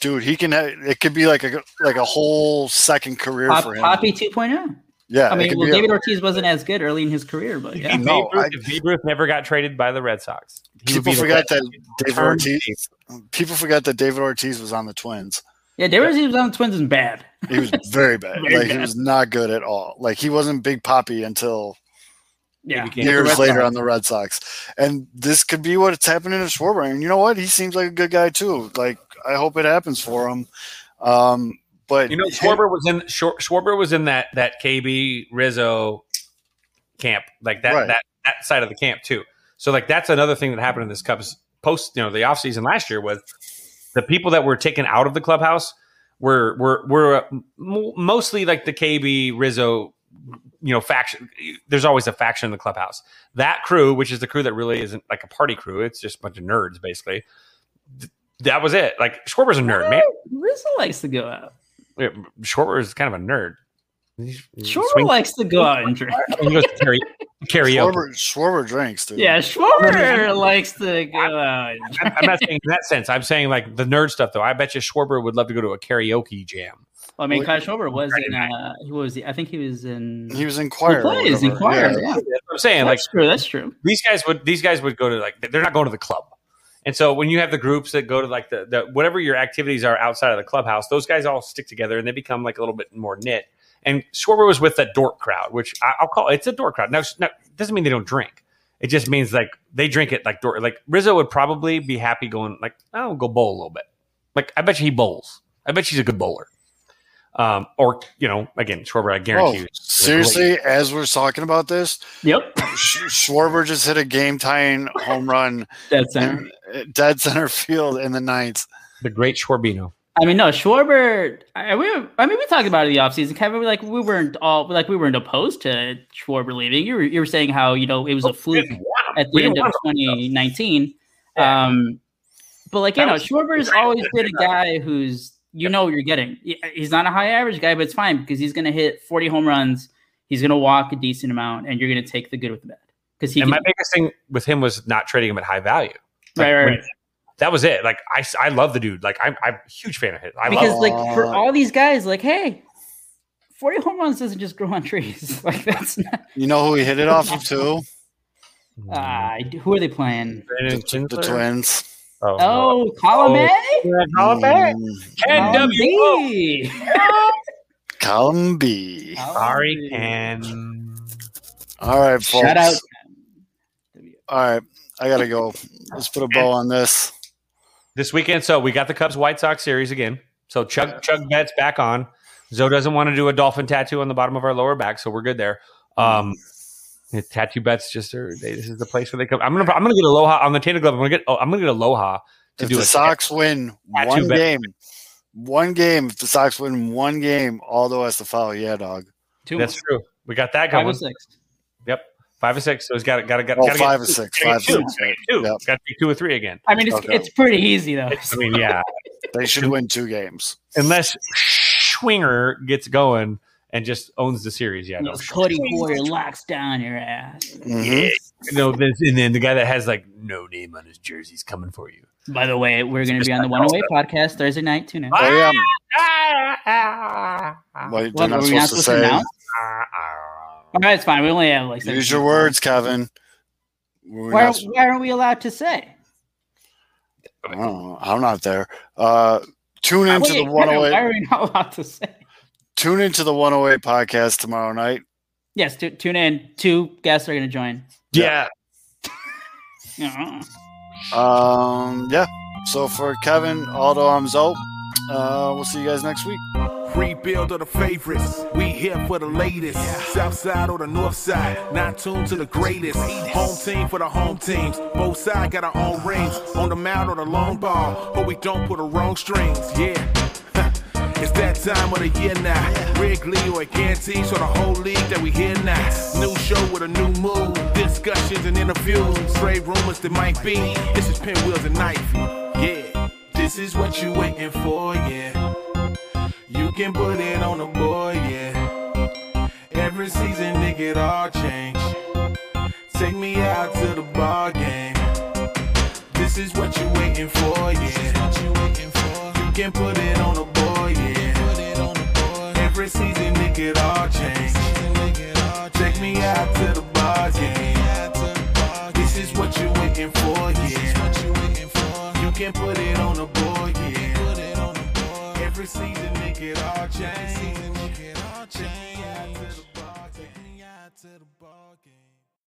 dude, he can. Have, it could be like a like a whole second career Pop, for him. Poppy 2.0. Yeah, I mean, well, be a- David Ortiz wasn't as good early in his career, but yeah. If, No, Babe Ruth, if Babe Ruth never got traded by the Red Sox, he people be the forget that David Turn Ortiz. People forget that David Ortiz was on the Twins. Yeah, David Ortiz was on the Twins is bad. He was very bad. Very like he was not good at all. Like he wasn't Big Poppy until Yeah. years later Sox. on the Red Sox. And this could be what's happening to Schwarber. And you know what? He seems like a good guy too. Like I hope it happens for him. Um, but You know, Schwarber was in Schwarber was in that that KB Rizzo camp, like that Right. that that side of the camp too. So like that's another thing that happened in this Cubs post, you know, the offseason last year was the people that were taken out of the clubhouse were were were uh, mostly like the KB Rizzo, you know, faction. There's always a faction in the clubhouse. That crew, which is the crew that really isn't like a party crew, it's just a bunch of nerds basically. Th- That was it. Like Schwarber's a nerd, man. Rizzo likes to go out. Yeah, Schwarber is kind of a nerd. He's- Schwarber likes to go out and drink. he goes to karaoke. karaoke. Schwarber, Schwarber drinks, dude. Yeah, Schwarber likes to go out. I'm I'm not saying in that sense. I'm saying like the nerd stuff though. I bet you Schwarber would love to go to a karaoke jam. I mean, Well, Kyle Schwarber was in. Uh, he was. I think he was in. He was in choir. or plays in choir. Yeah. Yeah, That's I'm saying. Like that's true. That's true. these guys would these guys would go to like they're not going to the club. And so when you have the groups that go to like the, the whatever your activities are outside of the clubhouse, those guys all stick together and they become like a little bit more knit. And Schwarber was with the dork crowd, which I, I'll call it's a dork crowd. Now, now doesn't mean they don't drink. It just means like they drink it like dork. Like Rizzo would probably be happy going like I'll go bowl a little bit. Like I bet you he bowls. I bet she's a good bowler. Um, or you know, again, Schwarber, I Oh, guarantee you. seriously, as we're talking about this, Yep. Sch- Schwarber just hit a game tying home run That's center. in dead center field in the ninth. the great Schwarbino. I mean, no, Schwarber. I, we, were- I mean, we talked about it in the offseason. Kevin, We like we weren't all like we weren't opposed to Schwarber leaving. You were you were saying how you know it was a fluke at the end of 2019. Yeah. Um, but like you That know, was- Schwarber's always been a guy who's you know what you're getting. He's not a high average guy, but it's fine because he's going to hit 40 home runs. He's going to walk a decent amount, and you're going to take the good with the bad because he And can, my biggest thing with him was not trading him at high value. Like, right, right, when- right. That was it. Like I, I love the dude. Like I'm, I'm a huge fan of his. I because love. like for all these guys, like hey. 40 home runs doesn't just grow on trees. Like that's not. You know who he hit it off of too? Uh, who are they playing? Brandon The, the twins. Oh, Oh, column A. no. Colin Bay. Mm, Ken Column W. B. Column B. Sorry, Ken. All right, folks. Shout out. All right, I gotta go. Let's put a bow on this. This weekend, so we got the Cubs White Sox series again. So Chug Chug Bet's back on. Zoe doesn't want to do a dolphin tattoo on the bottom of our lower back, so we're good there. Um, the tattoo bets just are. They, this is the place where they come. I'm gonna I'm gonna get Aloha on the Tana Glove. I'm gonna get oh, I'm gonna get Aloha to If do the a Sox win tattoo one bet. game, one game. If the Sox win one game, Aldo has to follow. Yeah, dog. Two That's more. true. We got that Five or six. Yep, five or six. So he's got to got to got Oh, to five or six. gotta Five or two. six. Gotta two. Yep. Got to be two or three again. I mean, it's Okay. it's pretty easy though. I mean, yeah, They should win two games. unless Schwinger gets going and just owns the series. Yeah, no. Yes, Codi Heuer locks down your ass. Mhm. No, this, and then the guy that has like no name on his jersey's coming for you. By the way, we're going to be on the 108 podcast Thursday night. Tune in. Oh yeah. Ah, What, they're What, not are we not supposed to say. announce? All right, it's fine. We only have like. Use your words, Kevin. Why, not- why aren't we allowed to say? I don't know. I'm not there. Uh, tune into Wait, the Kevin, 108. Why are we not allowed to say? Tune into the 108 podcast tomorrow night. Yes, tu- tune in. Two guests are going to join. Yeah, Uh-uh. Um, yeah. So for Kevin, Aldo, I'm Zoe. Uh, we'll see you guys next week. Rebuild of the favorites. We here for the latest. South side or the north side. Not tuned to the greatest. Home team for the home teams. Both sides got our own rings. On the mound or the long ball. But we don't put the wrong strings. Yeah. It's that time of the year now. Wrigley or Ganty, so the whole league that we hear now. New show with a new mood, Discussions and interviews. Trade rumors that might be. This is Pinwheels and Ivy. Yeah. This is what you waiting for, yeah. You can put it on the board, yeah. Every season, nigga, it all change. Take me out to the ball game. This is what you waiting for, yeah. This is what you can put it on the Every season